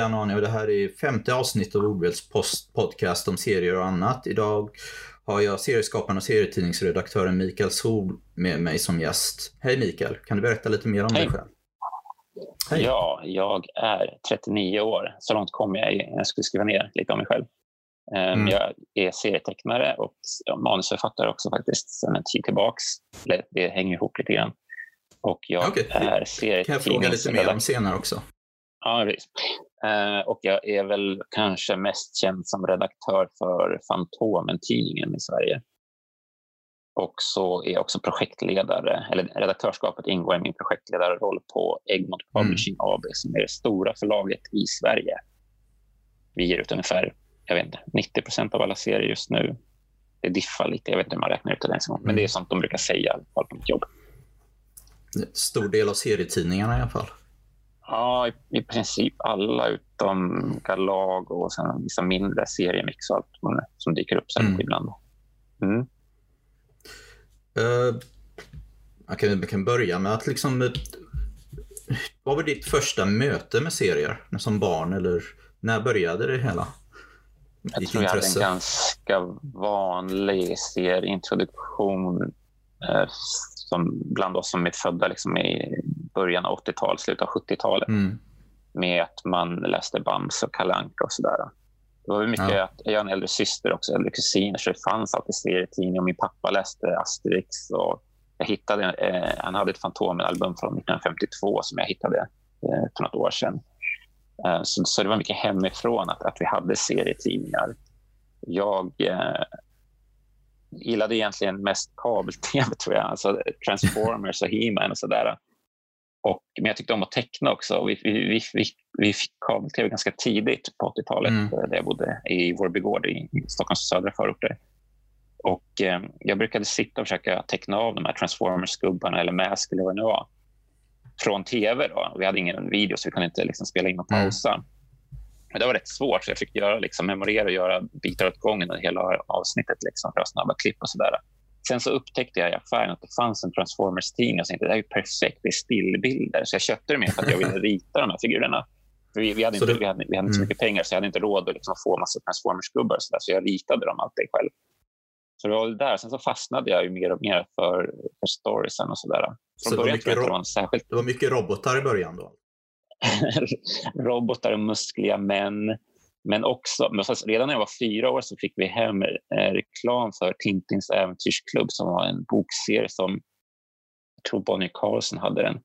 heter Camilla Anani och det här är femte avsnitt av Ordväls podcast om serier och annat. Idag har jag serieskaparen och serietidningsredaktören Mikael Sol med mig som gäst. Hej Mikael, kan du berätta lite mer om Hej. dig själv? Hej. Ja, jag är 39 år. Så långt kom jag. Jag skulle skriva ner lite om mig själv. Um, Mm. Jag är serietecknare och manusförfattare också faktiskt sedan en tid tillbaks. Det hänger ihop lite grann. Och jag Okej. är Kan jag fråga lite mer om serietidningsredaktör. senare också? Ja, precis. Eh, och jag är väl kanske mest känd som redaktör för Fantomen-tidningen i Sverige. Och så är jag också projektledare, eller redaktörskapet ingår i min projektledarroll på Egmont Publishing AB som är det stora förlaget i Sverige. Vi ger ut ungefär jag vet inte, 90 procent av alla serier just nu. Det diffar lite, jag vet inte hur man räknar ut det ens. Men det är sånt de brukar säga i alla fall på mitt jobb. Stor del av serietidningarna i alla fall. Ja, i, i princip alla utom Galag och sen vissa mindre seriemix och allt som dyker upp sen Mm. ibland. Mm. Uh, jag kan, jag kan börja med att liksom... eh, Vad var ditt första möte med serier som barn eller när började det hela? Jag Ditt tror jag hade en intresse? ganska vanlig serieintroduktion eh, som bland oss som är födda liksom i början av 80-talet, slutet av 70-talet. Mm. med att man läste Bamse och Kalle Anka och sådär. Det var mycket Ja. att jag har en äldre syster också, äldre kusiner, så det fanns alltid serietidningar. Min pappa läste Asterix och jag hittade, eh, han hade ett Fantomen-album från 1952 som jag hittade eh, för något år sedan. Eh, så, så det var mycket hemifrån att, att vi hade serietidningar. Jag eh, gillade egentligen mest kabel-tv, tror jag. Alltså Transformers och He-Man och sådär. Och, men jag tyckte om att teckna också. Vi, vi, vi, vi, fick kabel-tv ganska tidigt på 80-talet Mm. eh, där jag bodde i Vårby gård i, Stockholms södra förorter. Och, eh, jag brukade sitta och försöka teckna av de här Transformers-gubbarna eller Mask eller vad det nu var från tv. Då. Vi hade ingen video så vi kunde inte liksom spela in och Mm. Men det var rätt svårt, så jag fick göra, liksom, memorera och göra bitar åt gången under hela avsnittet liksom, för snabba klipp och sådär. Sen så upptäckte jag i affären att det fanns en Transformers-tidning och tänkte det här är ju perfekt, det är stillbilder. Så jag köpte det med för att jag ville rita de här figurerna. För vi, vi, hade inte, det- vi, hade, vi hade inte så Mm. mycket pengar så jag hade inte råd att liksom få massa Transformers-gubbar och så, där, så jag ritade dem alltid själv. Så det var väl där. Sen så fastnade jag ju mer och mer för, för storiesen och sådär. Så det var mycket det var särskilt Det var mycket robotar i början då? robotar och muskliga män. Men också, men redan när jag var fyra år så fick vi hem eh, reklam för Tintins äventyrsklubb som var en bokserie som jag tror Bonnie Carlson hade den.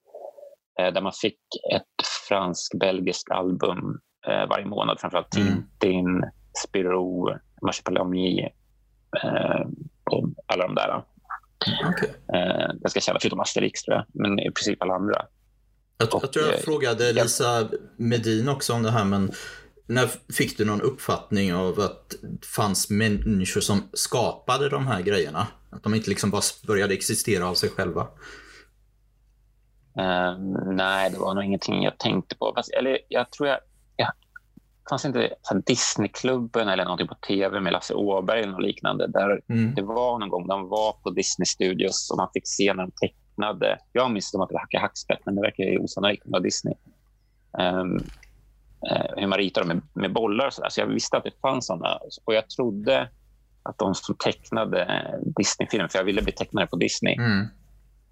Eh, där man fick ett fransk-belgiskt album eh, varje månad. Framförallt Mm. Tintin, Spirou, Marsupilami eh, och alla de där. Eh, ganska kända, förutom Asterix tror jag, men i princip alla andra. Jag, jag tror jag eh, frågade ja. Lisa Medin också om det här, men när fick du någon uppfattning av att det fanns människor som skapade de här grejerna? Att de inte liksom bara började existera av sig själva? Eh, nej, det var nog ingenting jag tänkte på. Fast, eller jag tror jag... jag fanns inte Disneyklubben eller någonting på tv med Lasse Åberg eller liknande. Där Mm. det var någon gång de var på Disney Studios och man fick se när de tecknade. Jag minns att det var Hacke Hackspett, men det verkar ju osannolikt med Disney. Um, hur man ritar dem med, med bollar och så där. Så jag visste att det fanns såna. Och jag trodde att de som tecknade Disney-filmer, för jag ville bli tecknare på Disney, Mm.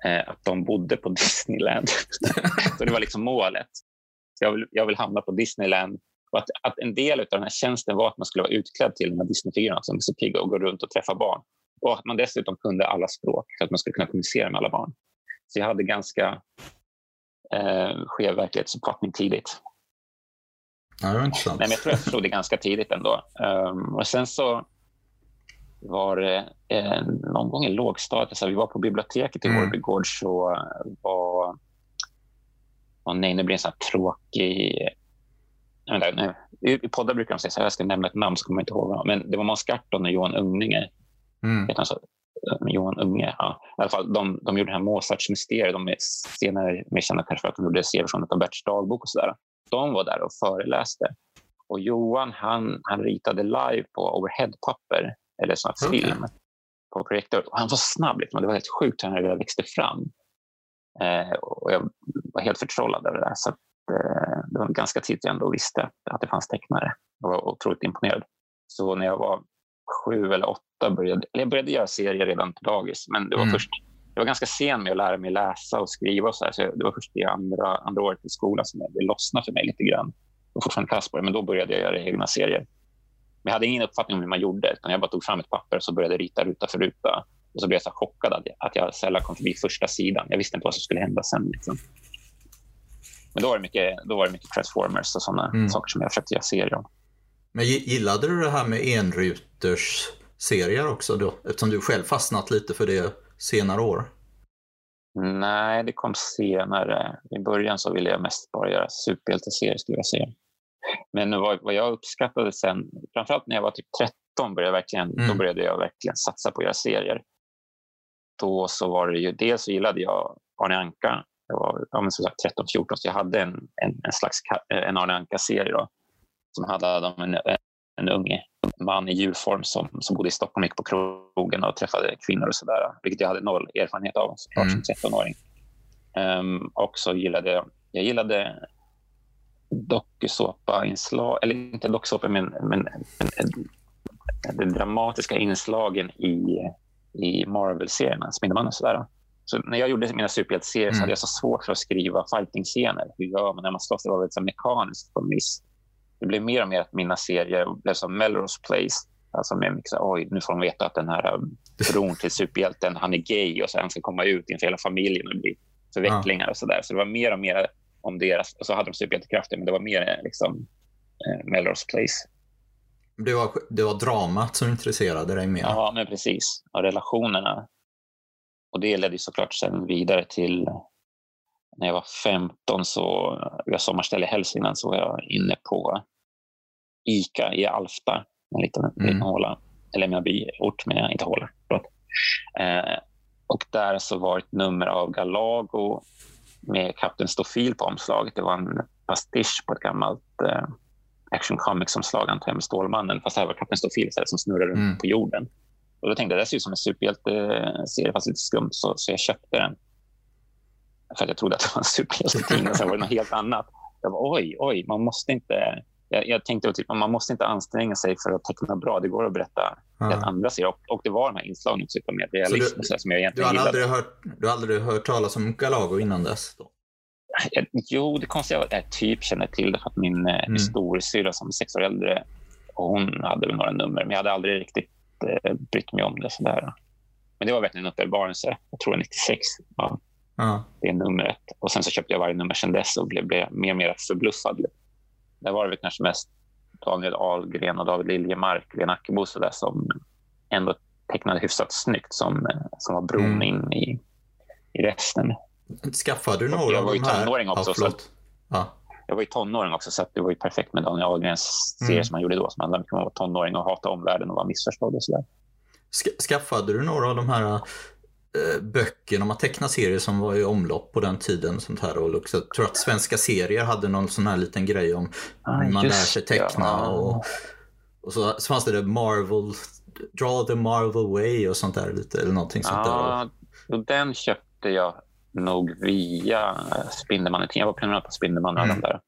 eh, att de bodde på Disneyland. så det var liksom målet. Så jag, vill, jag vill hamna på Disneyland. Och att, att en del av den här tjänsten var att man skulle vara utklädd till de här Disney-figurerna som är så pigga och gå runt och träffa barn. Och att man dessutom kunde alla språk för att man skulle kunna kommunicera med alla barn. Så jag hade ganska eh, skev verklighetsuppfattning tidigt. Ja, det var intressant. Nej, men jag tror jag förstod det ganska tidigt ändå. Um, och sen så var det eh, någon gång i lågstadiet, vi var på biblioteket i Mm. Vårby gård så var, var nej, nu blir det en sån här tråkig... Inte, nu, I poddar brukar de säga så här, jag ska nämna ett namn så kommer jag inte ihåg. Men det var Måns Garton och Johan Ungninge. Mm. Heter han så? Eh, Johan Unge. Ja. I alla fall, de, de gjorde det här Mozarts mysteriet. De är senare mer kända kanske för att de gjorde serieversionen av Berts dagbok och sådär. De var där och föreläste. Och Johan han, han ritade live på overheadpapper, eller sån här Okej. film, på projektor. Och han var snabb. Liksom. Det var helt sjukt hur han växte fram. Eh, och jag var helt förtrollad över det där. Så eh, det var ganska tidigt jag ändå visste att, att det fanns tecknare. Jag var otroligt imponerad. Så när jag var sju eller åtta började eller jag började göra serier redan på dagis. Men det var mm. först jag var ganska sen med att lära mig läsa och skriva. Och så, här, så det var först i andra, andra året i skolan som det lossnade för mig lite grann. Jag var fortfarande kass på det, men då började jag göra egna serier. Men jag hade ingen uppfattning om hur man gjorde, utan jag bara tog fram ett papper och så började rita ruta för ruta. Och så blev jag så chockad att jag, att jag sällan kom förbi första sidan. Jag visste inte vad som skulle hända sen. Liksom. Men då var det mycket, då var det mycket Transformers och sådana mm. saker som jag försökte göra serier om. Men gillade du det här med enruters serier också då? Eftersom du själv fastnat lite för det senare år? Nej, det kom senare. I början så ville jag mest bara göra superhjälteserier skulle jag säga. Men vad, jag uppskattade sen, framförallt när jag var typ 13, började jag verkligen, mm. då började jag verkligen satsa på att göra serier. Då så var det ju, dels så gillade jag Arne Anka. Jag var ja, som sagt 13-14 så jag hade en, en, en slags en Arne Anka-serie som handlade om en, en ung man i djurform som, som bodde i Stockholm, gick på krogen och träffade kvinnor och sådär. Vilket jag hade noll erfarenhet av såklart mm. som 13-åring. Um, ehm, och så gillade jag, jag gillade dokusåpa-inslag, eller inte dokusåpa, men, men, men de dramatiska inslagen i, i Marvel-serierna, Spindelmannen och sådär. Så när jag gjorde mina superhjälteserier mm. så hade jag så svårt för att skriva fighting-scener. Hur gör man när man slåss? Det var väldigt så mekaniskt på något vis det blev mer och mer att mina serier blev som Melrose Place. Alltså med mycket, oj, nu får de veta att den här um, bron till superhjälten, han är gay och han ska komma ut inför hela familjen och blir förvecklingar och sådär. Så det var mer och mer om deras, och så hade de superhjältekrafter, men det var mer liksom eh, Melrose Place. Det var, det var dramat som intresserade dig mer? Ja, men precis. Och relationerna. Och det ledde såklart sen vidare till när jag var 15 så, jag sommarställe i Hälsingland, så var jag inne på ICA i Alfta, en liten, mm. liten håla, eller en byort, men inte håla. Eh, och där så var ett nummer av Galago med Kapten Stofil på omslaget. Det var en pastisch på ett gammalt eh, Action Comics-omslag, antar jag, med Stålmannen. Fast här var Kapten Stofil som snurrar runt mm. på jorden. Och då tänkte jag, det ser ut som en superhjälteserie, fast lite skumt, så, så jag köpte den. För att jag trodde att det var en superhjältetidning, sen var det något helt annat. Jag var, oj, oj, man måste inte jag, jag tänkte typ, man måste inte anstränga sig för att teckna bra. Det går att berätta ja. helt andra serier. Och, och, det var de här inslagen också med realism du, som jag egentligen du har aldrig hört, Du har aldrig hört talas om Galago innan dess? Då? Jo, det konstiga var att jag typ känner till det för att min, eh, mm. storasyrra som är sex år äldre, hon hade väl några nummer, men jag hade aldrig riktigt eh, brytt mig om det. Sådär. Men det var verkligen en uppenbarelse. Jag tror 96 var ja. det numret. Och sen så köpte jag varje nummer sedan dess och blev, blev mer och mer förbluffad. Där var det kanske mest Daniel Ahlgren och David Liljemark, Lena Ackebo som ändå tecknade hyfsat snyggt som, som var bron mm. in i, i resten. Skaffade du några av de här? Tonåring också, ja, ja. Jag var ju tonåring också, så det var ju perfekt med Daniel Ahlgrens serie som han gjorde då, som handlade om att vara tonåring och hata omvärlden och vara missförstådd och sådär. Skaffade du några av de här Eh, böckerna, man tecknar serier som var i omlopp på den tiden. Sånt här. Och också, jag tror att svenska serier hade någon sån här liten grej om ah, man lär sig teckna. Ja. Och, och så, så fanns det, det Marvel, Draw the Marvel Way och sånt där. Lite, eller någonting sånt ja, där. Och den köpte jag nog via Spindelmannen. Jag var prenumerant på Spindelmannen. Mm. där.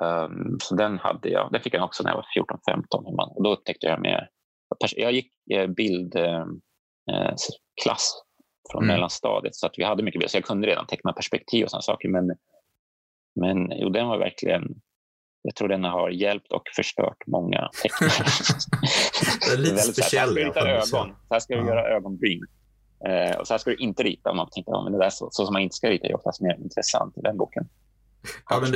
Um, så den hade jag. Den fick jag också när jag var 14-15. Och då upptäckte jag mer. Jag gick eh, bild eh, klass från mm. mellanstadiet. Så att vi hade mycket, så jag kunde redan teckna perspektiv och sådana saker. Men, men jo, den var verkligen jag tror den har hjälpt och förstört många teckningar. det är lite speciellt. Så här ska ögon. Så här ska du ja. göra ögonbryn. Eh, och så här ska du inte rita. Om man tänker, ja, men det där så, så som man inte ska rita är oftast mer intressant i den boken. Ja, men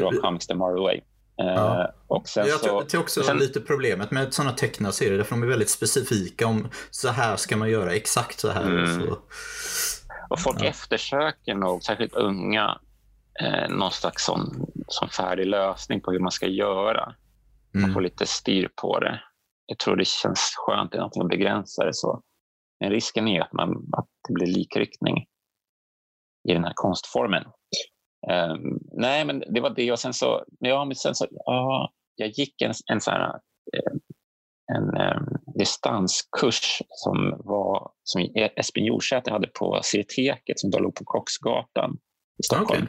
Moral Way. Ja. Eh, och sen jag tror det är också sen, lite problemet med sådana tecknade serier, därför de är väldigt specifika om så här ska man göra, exakt så här. Mm. Så. Och folk ja. eftersöker nog, särskilt unga, eh, någon slags sån, sån färdig lösning på hur man ska göra. Man mm. får lite styr på det. Jag tror det känns skönt att begränsa det så. Men risken är att, man, att det blir likriktning i den här konstformen. Um, nej, men det var det. Och sen så, ja, men sen så, ja, jag gick en, en sån här, eh, en, um, distanskurs som, var, som Espen Jorsäter hade på Ciriteket som då låg på Kocksgatan i Stockholm. Okay.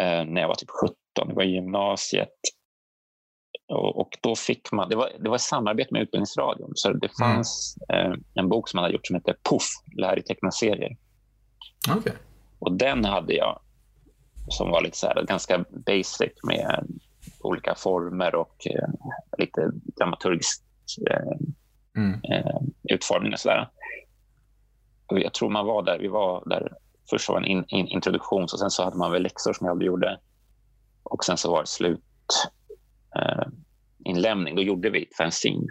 eh, när jag var typ 17. Det var i gymnasiet. Och, och, då fick man, det var, det var ett samarbete med Utbildningsradion. Så det mm. fanns mm. eh, en bok som man hade gjort som heter Puff, lär dig teckna serier. Okay. Och den hade jag som var lite så här, ganska basic med olika former och eh, lite dramaturgisk eh, mm. eh, utformning och sådär. Jag tror man var där, vi var där först var en in, in, introduktion och sen så hade man väl läxor som jag aldrig gjorde. Och sen så var det slut eh, inlämning. Då gjorde vi ett fanzine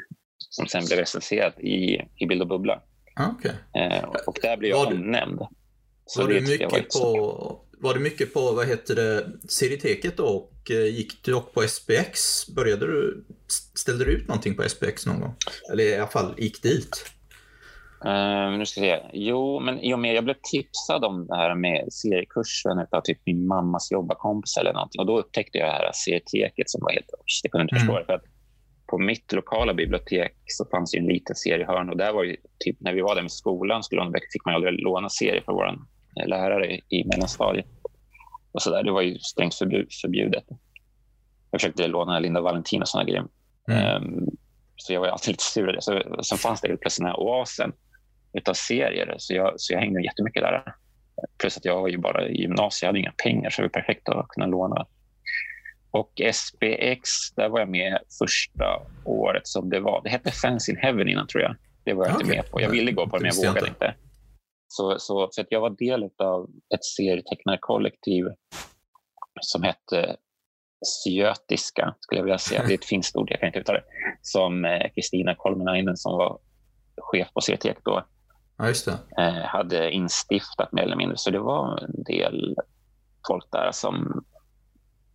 som sen blev recenserat i, i Bild och bubbla. Okay. Eh, och där blev jag var omnämnd. Så var, du mycket på, var du mycket på vad heter det, serieteket då och eh, gick du dock på SPX? Började du, ställde du ut någonting på SPX någon gång? Eller i alla fall gick dit? Uh, nu ska vi se. Jo, men i och med jag blev tipsad om det här med seriekursen av typ min mammas jobbarkompis eller någonting. Och då upptäckte jag det här serieteket som var helt... Jag kunde inte mm. förstå det. För att på mitt lokala bibliotek så fanns ju en liten seriehörn och där var ju typ när vi var där med skolan skulle fick man aldrig låna serier för vår lärare i mellanstadiet. Och så där. Det var ju strängt förbjudet. Jag försökte låna Linda Valentin och såna grejer. Mm. Um, så jag var alltid lite sur. Så, sen fanns det plötsligt den här oasen utav serier. Så jag, så jag hängde jättemycket där. Plus att jag var ju bara i gymnasiet, jag hade inga pengar så det var perfekt att kunna låna. Och SPX, där var jag med första året som det var. Det hette Fans in Heaven innan tror jag. Det var jag okay. inte med på. Jag ville gå på det men jag vågade inte. Så, så, så att jag var del av ett serietecknarkollektiv som hette Syötiska, skulle jag vilja säga. Det är ett finskt ord, jag kan inte uttala det. Som eh, Kristina Kolmenainen, som var chef på CTEK då, Ja. Eh, hade instiftat mer eller mindre. Så det var en del folk där som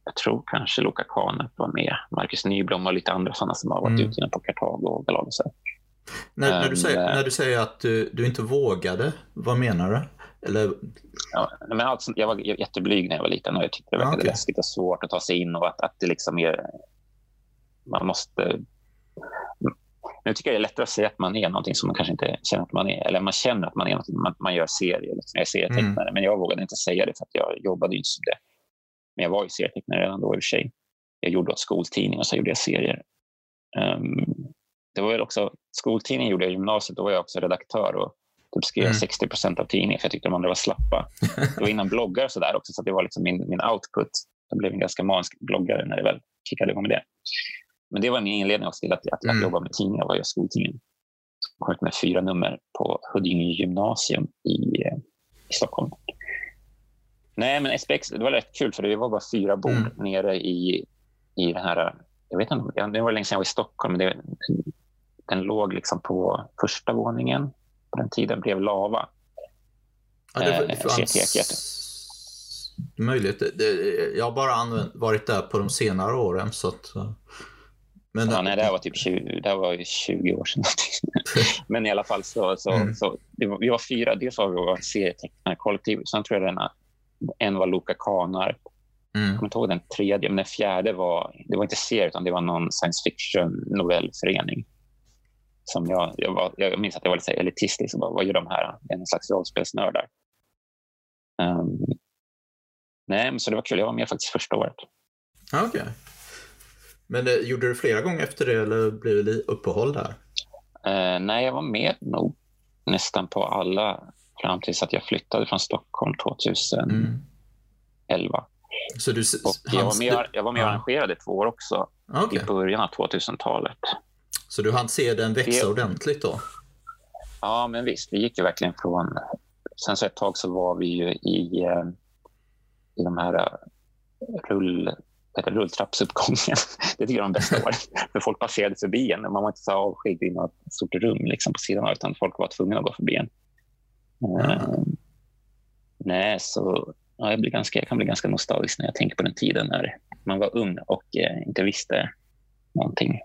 jag tror kanske Luca Kahnert var med, Marcus Nyblom och lite andra sådana som har varit mm. ute på Kartago och Galago. När, när, du säger, när du säger att du, du inte vågade, vad menar du? Eller... Ja, men alltså, jag var jätteblyg när jag var liten och jag tyckte det var okay. läskigt och svårt att ta sig in och att, att det liksom är... Man måste nu tycker jag det är lättare att säga att man är någonting som man kanske inte känner att man är. Eller man känner att man är någonting. Man, man gör serier. Liksom. Jag är serietecknare. Mm. Men jag vågade inte säga det för att jag jobbade inte som det. Men jag var ju serietecknare redan då i och för sig. Jag gjorde åt skoltidning och så gjorde jag serier. Um, det var också, skoltidningen gjorde jag i gymnasiet. Då var jag också redaktör och typ skrev mm. 60 procent av tidningen för jag tyckte de andra var slappa. Det var innan bloggar och så där också, så det var liksom min, min output. Jag blev en ganska manisk bloggare när det väl kickade igång med det. Men det var min inledning också till att, att, mm. att jobba med tidningar, var jag skoltidningen. Jag kom ut med fyra nummer på Huddinge gymnasium i, i Stockholm. Nej, men SPX, det var rätt kul för det var bara fyra bord mm. nere i, i den här... Jag vet inte, det var länge sedan jag var i Stockholm. Men det, den låg liksom på första våningen. På den tiden blev lava. Ja, det, det fanns möjligt. jag har bara använt, varit där på de senare åren. Så att, men, ja, nej, det här var typ 20, det var 20 år sedan. Men i alla fall så, så, mm. så var, vi var fyra. Dels var vi var serietecknarkollektiv. Sen tror jag den, en var Luca Kanar. Mm. Jag kommer inte ihåg den tredje, men den fjärde var, det var inte serie utan det var någon science fiction novellförening. Som jag, jag, var, jag minns att jag var lite elitistisk. Och bara, vad gör de här? En slags rollspelsnördar. Um, nej, men så det var kul. Jag var med faktiskt första året. Okej. Okay. Men det, eh, gjorde du flera gånger efter det eller blev det uppehåll där? Uh, nej, jag var med nog nästan på alla fram tills att jag flyttade från Stockholm 2011. Mm. Så du, och jag, var med, jag var med och arrangerade två år också okay. i början av 2000-talet. Så du hann se den växa det, ordentligt då? Ja, men visst. Vi gick ju verkligen från... Sen så ett tag så var vi ju i, eh, i de här rull heter rulltrappsuppgången. Det tycker jag är de bästa åren. För folk passerade förbi en. Man var inte så avskild i något stort rum liksom på sidan av, utan folk var tvungna att gå förbi en. Mm. Nej, så ja, jag, blir ganska, jag kan bli ganska nostalgisk när jag tänker på den tiden när man var ung och eh, inte visste någonting.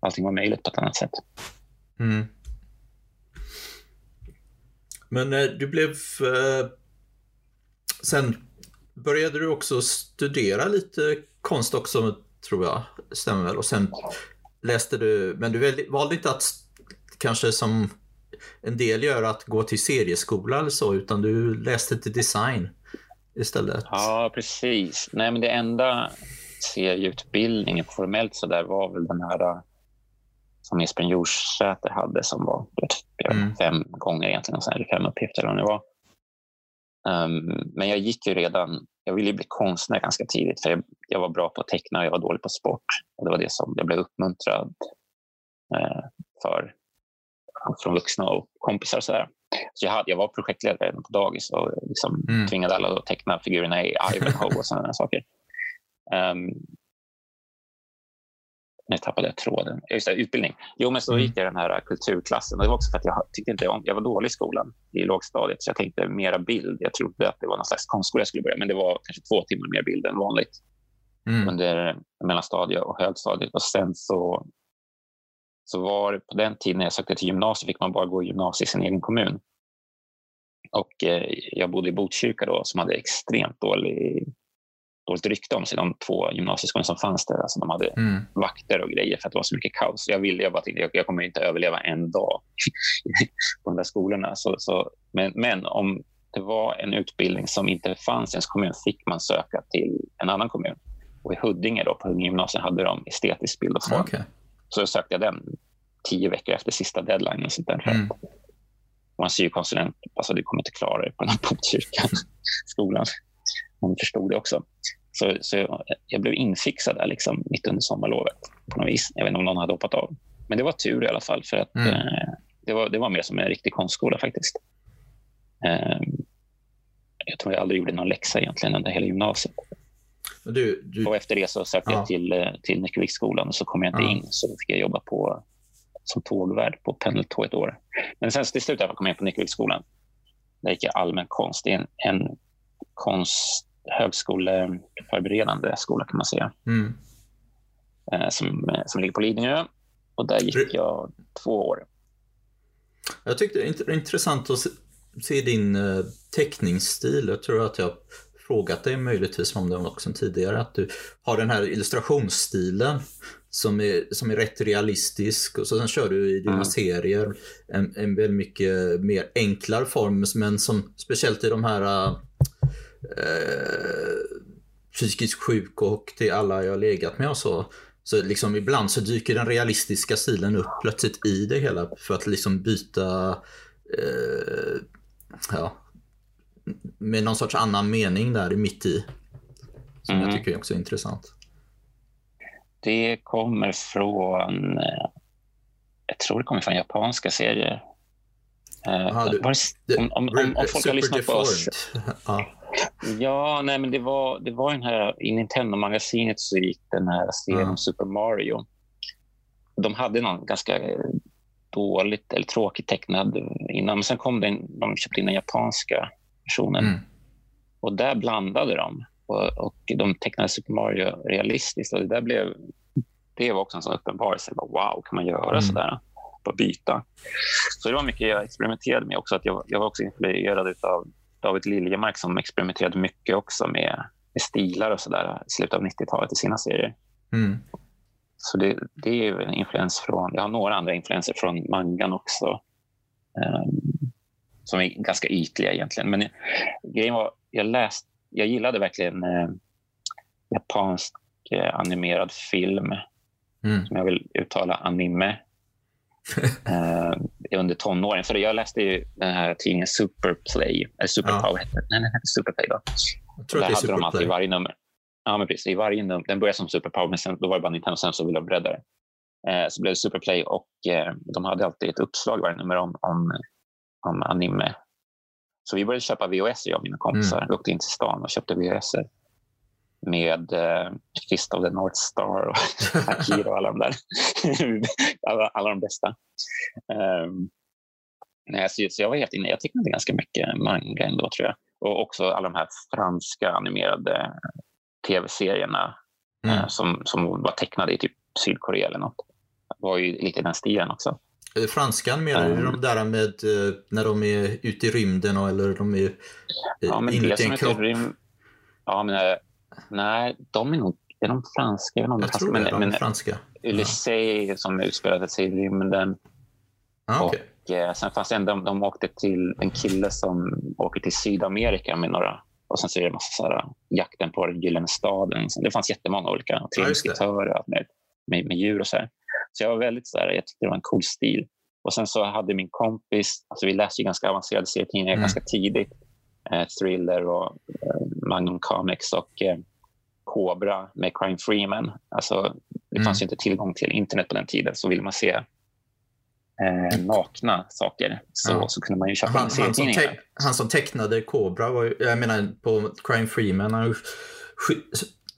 Allting var möjligt på ett annat sätt. Mm. Men eh, du blev... Eh, sen började du också studera lite konst också, tror jag. Stämmer väl? Och sen läste du, men du valde inte att kanske som en del gör att gå till serieskola eller så, utan du läste till design istället. Ja, precis. Nej, men det enda serieutbildningen formellt så där var väl den här äh, som Esbjörn Jorsäter hade som var vet, mm. fem gånger egentligen, eller fem uppgifter eller vad det var. Um, men jag gick ju redan, jag ville bli konstnär ganska tidigt för jag, jag, var bra på att teckna och jag var dålig på sport. Och det var det som jag blev uppmuntrad uh, för från vuxna och kompisar. Och så där. Så jag, hade, jag var projektledare på dagis och liksom mm. tvingade alla att teckna figurerna i Ivanhoe och sådana saker. Um, nu tappade jag tråden. Just det, utbildning. Jo, men så mm. gick jag den här kulturklassen. Och det var också för att jag tyckte inte om, jag var dålig i skolan i lågstadiet. Så jag tänkte mera bild. Jag trodde att det var någon slags konstskola jag skulle börja. Men det var kanske två timmar mer bild än vanligt. Mm. Under mellanstadiet och högstadiet. Och sen så, så var på den tiden när jag sökte till gymnasiet fick man bara gå i gymnasiet i sin egen kommun. Och eh, jag bodde i Botkyrka då som hade extremt dålig dåligt rykte om sig, de två gymnasieskolorna som fanns där. Alltså de hade mm. vakter och grejer för att det var så mycket kaos. Jag ville, jag bara tänkte, jag, jag kommer inte överleva en dag på de där skolorna. Så, så, men, men om det var en utbildning som inte fanns i ens kommun fick man söka till en annan kommun. Och i Huddinge, då, på Huddinge gymnasium, hade de estetisk bild och form. Okay. Så sökte jag den tio veckor efter sista deadline. Och sånt där, för mm. Man syokonsulent, alltså du kommer inte klara dig på den här Botkyrka skolan. Man förstod det också. Så, så jag, jag, blev infixad där liksom, mitt under sommarlovet. på något vis. Jag vet inte om någon hade hoppat av. Men det var tur i alla fall. för att mm. eh, det, var, det var mer som en riktig konstskola faktiskt. Eh, jag tror jag aldrig gjorde någon läxa egentligen under hela gymnasiet. Du, du... Och efter det så sökte ja. jag till, eh, till Nyckelviksskolan och så kom jag inte ja. in. Så fick jag jobba på, som tågvärd på pendeltåg ett år. Men sen till slut kom jag in på Nyckelviksskolan. Där gick jag allmän konst. Det är en, en konst högskoleförberedande skola kan man säga. Mm. Eh, som, eh, som ligger på Lidingö. Och där gick jag två år. Jag tyckte det var intressant att se din teckningsstil. Jag tror att jag frågat dig möjligtvis om det också tidigare. Att du har den här illustrationsstilen som är, som är rätt realistisk. Och så sen kör du i dina mm. serier en, en väldigt mycket mer enklare form. Men som speciellt i de här eh, psykiskt sjuk och till alla jag legat med och så. Så liksom ibland så dyker den realistiska stilen upp plötsligt i det hela för att liksom byta eh, ja, med någon sorts annan mening där mitt i. Som mm. jag tycker också är intressant. Det kommer från, eh, jag tror det kommer från japanska serier. Aha, du, om, om, om, om folk har lyssnat på oss. ja. Ja, nej, men det var, det var den här, i Nintendo-magasinet så gick den här serien mm. Super Mario. De hade någon ganska dåligt eller tråkigt tecknad innan, men sen kom den, de köpte in den japanska versionen. Mm. Och där blandade de och, och de tecknade Super Mario realistiskt. Och det, där blev, det var också en sån uppenbarelse. Wow, kan man göra mm. sådär? Bara byta. Så det var mycket jag experimenterade med också. Att jag, jag var också influerad av David Liljemark som experimenterade mycket också med, med stilar och sådär i slutet av 90-talet i sina serier. Mm. Så det, det är en influens från, jag har några andra influenser från mangan också. Um, som är ganska ytliga egentligen. Men grejen var, jag läste, jag gillade verkligen eh, japansk eh, animerad film mm. som jag vill uttala anime uh, under tonåren. För jag läste ju den här tidningen Superplay, eller Superpower, ja. nej, den hette Superplay då. Jag tror Där hade de alltid i varje nummer. Ja, men precis. I varje nummer. Den började som Superpower, men sen, då var det bara Nintendo, sen så ville de bredda det. Uh, så blev det Superplay och uh, de hade alltid ett uppslag varje nummer om, om, om anime. Så vi började köpa VHS, jag och mina kompisar. Mm. Åkte in till stan och köpte VHS med eh, Fist of the North Star och Akira och alla de där. alla, alla de bästa. Um, nej, så, så jag var helt inne. Jag tecknade ganska mycket manga ändå tror jag. Och också alla de här franska animerade tv-serierna mm. eh, som, som var tecknade i typ Sydkorea eller något. Det var ju lite den stilen också. Är det franskan menar du? De där med eh, när de är ute i rymden eller de är ja, inuti en kropp? Rym... Ja, men eh, Nej, de är nog är de franska. Jag, jag tror det, men, de är franska. Ulysses ja. som utspelade sig i rymden. Ah, okay. Och eh, sen fanns det en, de, de åkte till en kille som åker till Sydamerika med några Och sen så är det massa så här, jakten på den gyllene staden. Det fanns jättemånga olika. Tre musketörer med, med, med djur och så här. Så jag var väldigt så här, jag tyckte det var en cool stil. Och sen så hade min kompis, alltså vi läste ju ganska avancerade serietidningar Mm. ganska tidigt. Eh, Thriller och eh, Magnum Comics och eh, Cobra med Crime Freeman. Alltså, det Mm. fanns ju inte tillgång till internet på den tiden. Så vill man se eh, nakna saker så, Ja. så kunde man ju köpa Han, han, som han som tecknade Cobra, var ju, jag menar på Crime Freeman, han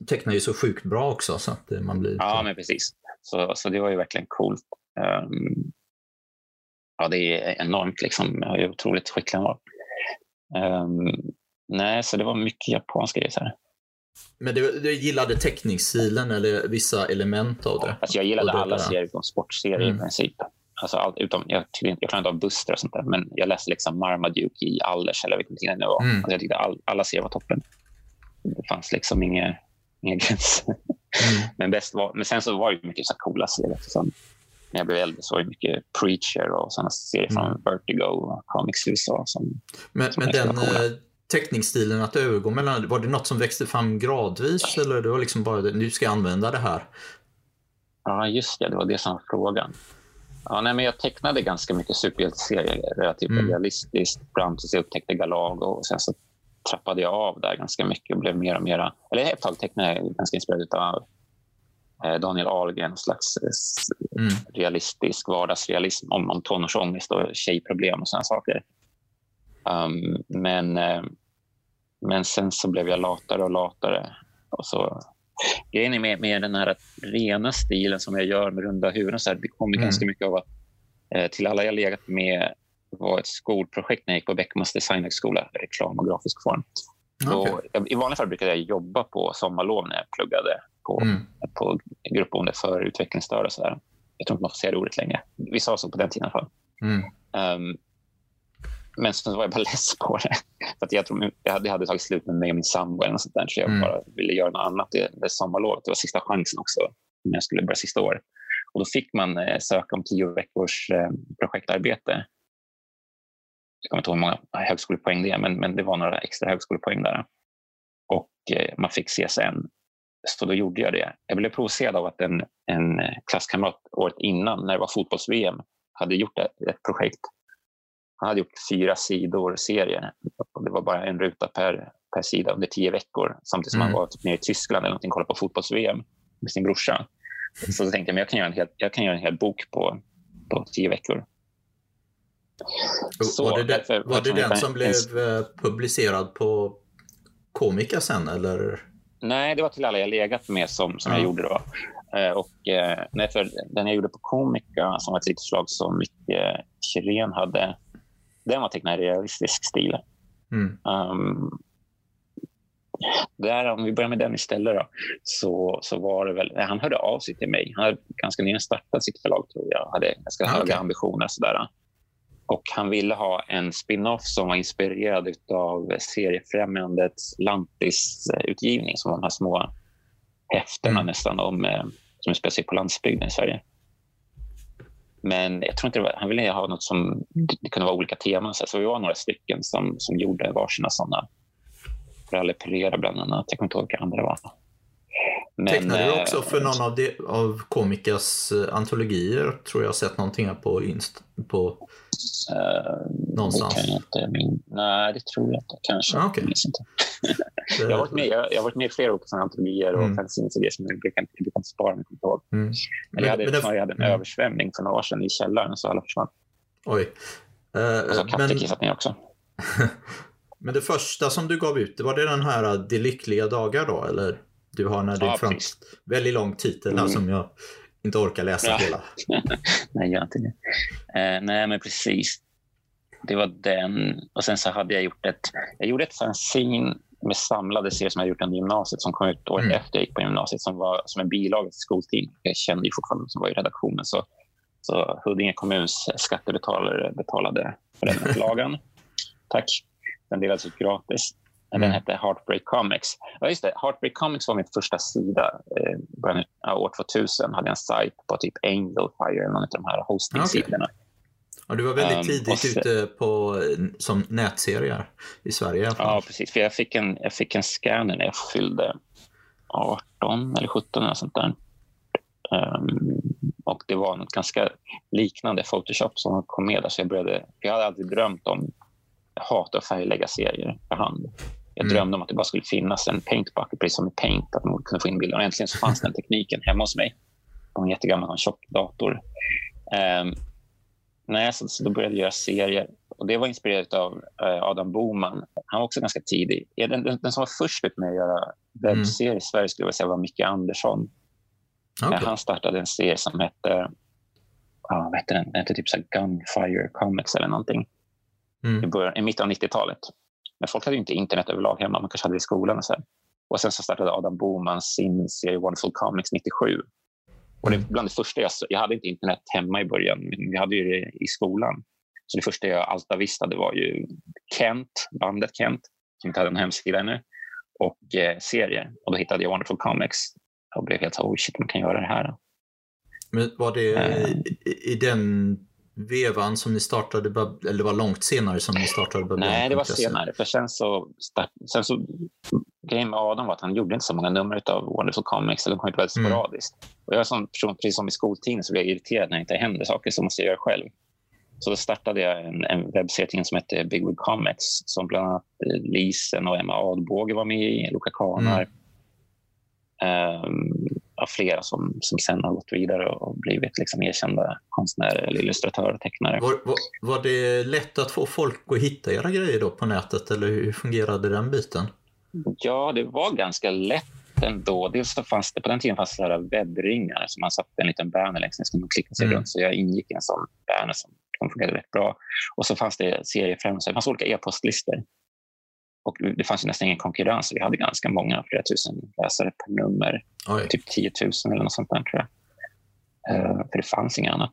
tecknar ju så sjukt bra också så att det- man blir... Ja, men precis. Så, så det var ju verkligen coolt. Ehm, ja, det är enormt. Liksom. Jag är otroligt skicklig han. Ehm, nej, så det var mycket japanska grejer. Men du, du gillade teckningsstilen eller vissa element av det? Alltså, jag gillade alla serier utom sportserier Mm. i princip. Alltså, allt, utom, jag, jag klarade inte av Buster och sånt där, men jag läste liksom Marmaduke i Alders, eller vilken tid det nu var. Mm. Alltså, jag tyckte all, alla serier var toppen. Det fanns liksom inga, inga gränser. Mm. Men, bäst var, men sen så var det mycket så coola serier. Som, när jag blev äldre så var det mycket Preacher och sådana serier från Mm. Vertigo och Comics USA. Som, Men, Som men den coola. eh, teckningsstilen att övergå mellan, var det något som växte fram gradvis eller det var liksom bara nu ska jag använda det här? ja, just det. Det var det som var frågan. Ja, nej, men jag tecknade ganska mycket superhjälteserier relativt Mm. realistiskt fram tills jag upptäckte Galago. Och sen så trappade jag av där ganska mycket och blev mer och mer... Eller ett tag tecknade jag ganska inspirerad av eh, Daniel Ahlgren, en slags eh, Mm. realistisk vardagsrealism om, om tonårsångest och tjejproblem och sådana saker. Um, men, eh, men sen så blev jag latare och latare. Och så, grejen är med, med den här rena stilen som jag gör med runda huvuden, så här, det kommer Mm. ganska mycket av att till alla jag legat med var ett skolprojekt när jag gick på Beckmans designhögskola, reklam och grafisk form. Och, jag- I vanliga fall brukade jag jobba på sommarlov när jag pluggade på Mm. på gruppboende för utvecklingsstörda. och Så där. Jag tror inte man får säga det ordet längre. Vi sa så på den tiden i alla fall. Mm. Um, men sen var jag bara less på det. För att jag, tror, jag hade, jag hade tagit slut med mig och min sambo eller något sånt där, så jag Mm. bara ville göra något annat. Det, det sommarlovet det var sista chansen också när jag skulle börja sista året. Och då fick man eh, söka om tio veckors eh, projektarbete. Jag kommer inte ihåg hur många högskolepoäng det är, men, men det var några extra högskolepoäng där. Och eh, man fick CSN. Så då gjorde jag det. Jag blev provocerad av att en, en eh, klasskamrat året innan, när det var fotbolls-VM, hade gjort ett, ett projekt. Han hade gjort fyra sidor serie. Och det var bara en ruta per, per sida under tio veckor. Samtidigt som Mm. han var typ nere i Tyskland eller någonting kollade på fotbolls-VM med sin brorsa. Så då tänkte jag men jag kan göra en hel, jag kan göra en hel bok på, på tio veckor. Så, var det, den, därför- var det den som blev eh, publicerad på Komika sen eller? Nej, det var till alla jag legat med som, som Ja. jag gjorde då. Eh, och, eh, nej, för den jag gjorde på Komica, som var ett litet slag som Micke Kirén hade, den var tecknad i realistisk stil. Mm. Um, där, om vi börjar med den istället, då, så, så var det väl... nej, Han hörde av sig till mig. Han hade ganska nyligen startat sitt förlag, tror jag. hade ganska Ah, höga okej. ambitioner. Sådär. Och han ville ha en spin-off som var inspirerad av Seriefrämjandets Lantis-utgivning, som var de här små häftena Mm. nästan om, eh, som utspelar sig på landsbygden i Sverige. Men jag tror inte var, han ville ha något som det kunde vara olika teman. Så vi var några stycken som, som gjorde varsina sådana. Ralle Pereira bland annat. Jag kommer inte ihåg vilka andra det var. Men, Tecknade du eh, också för någon av, de, av Komikas eh, antologier? Tror jag har sett någonting här på, inst, på eh, någonstans. det kan jag inte min... Nej, det tror jag inte. Kanske. Ah, minns inte. Jag har varit med, jag, jag har varit med i flera olika antologier och Mm. fanzines som jag brukar jag brukar spara, men kommer inte ihåg. Mm. Men- jag hade, men det- jag hade en mm. översvämning för några år sedan i källaren så alla försvann. Oj. Eh, Och så har katter men, kissat ner också. men det första som du gav ut, var det den här De lyckliga dagar då? Eller? Du har när det Ja, precis. väldigt lång titel här Mm. som jag inte orkar läsa Ja. hela. Nej, gör inte det. Eh, nej, men precis. Det var den. Och sen så hade jag gjort ett, jag gjorde ett fanzine med samlade serier som jag gjort under gymnasiet som kom ut året Mm. efter jag gick på gymnasiet som var som en bilaga till skoltidning. Jag kände ju fortfarande som var i redaktionen. Så, så Huddinge kommuns skattebetalare betalade för den upplagan. Tack. Den delades ut gratis. Den Mm. hette Heartbreak Comics. Ja, just det. Heartbreak Comics var min första sida. Eh, av år 2000 hade jag en sajt på typ Angelfire någon av de här hosting-sidorna. Ja, du var väldigt um, tidigt så, ute på, som nätserier i Sverige. Ja, precis. För jag fick en, jag fick en scanner när jag fyllde 18 eller 17 eller sånt där. Um, och det var något ganska liknande Photoshop som kom med. Alltså jag, började, jag hade aldrig drömt om... Jag hatar att färglägga serier för hand. Jag mm. drömde om att det bara skulle finnas en paintbucket, precis som i Paint, att man kunde få in bilder. Och äntligen så fanns den tekniken hemma hos mig. På en jättegammal tjock dator. Um, nej, så, så då började jag göra serier. Och Det var inspirerat av uh, Adam Boman. Han var också ganska tidig. Den, den, den som var först med att göra webbserier mm. i Sverige skulle jag säga var Micke Andersson. Okay. Han startade en serie som hette, ja, vad hette den? Den hette typ så Gunfire Comics eller någonting. Mm. I, början, I mitten av 90-talet. Men folk hade inte internet överlag hemma. Man kanske hade det i skolan. Och, så. och sen så startade Adam Boman sin serie Wonderful Comics 97. Och det är bland det första jag, jag hade inte internet hemma i början, men vi hade ju det i skolan. Så det första jag altavistade var ju Kent, bandet Kent, som inte hade en hemsida ännu, och eh, serier. Och då hittade jag Wonderful Comics och blev helt så oh shit, man kan göra det här. Men var det uh, i, i, den vevan som ni startade, eller det var långt senare som ni startade Babylon? Nej, det var senare. För sen så, start, sen så grejen med Adam var att han gjorde inte så många nummer av Wonderful Comics, eller de kom inte väldigt mm. sporadiskt. Och jag som person, precis som i skoltiden, så blev jag irriterad när det inte händer saker som måste jag göra själv. Så då startade jag en, en webbserie som hette Big Wig Comics som bland annat Lisen och Emma Adbåge var med i, Luca Kanar. Mm av flera som, som sen har gått vidare och blivit liksom erkända konstnärer eller illustratörer och tecknare. Var, var, var, det lätt att få folk att hitta era grejer då på nätet eller hur fungerade den biten? Ja, det var ganska lätt ändå. Dels så fanns det, på den tiden fanns det webbringar som man satte en liten banner längst ner som man klickade sig mm. runt. Så jag ingick i en sån banner som fungerade rätt bra. Och så fanns det seriefrämjare, det fanns olika e-postlistor och det fanns nästan ingen konkurrens. Vi hade ganska många, flera tusen läsare per nummer. Oj. Typ 10 000 eller något sånt där, tror jag. Uh, för det fanns inget annat.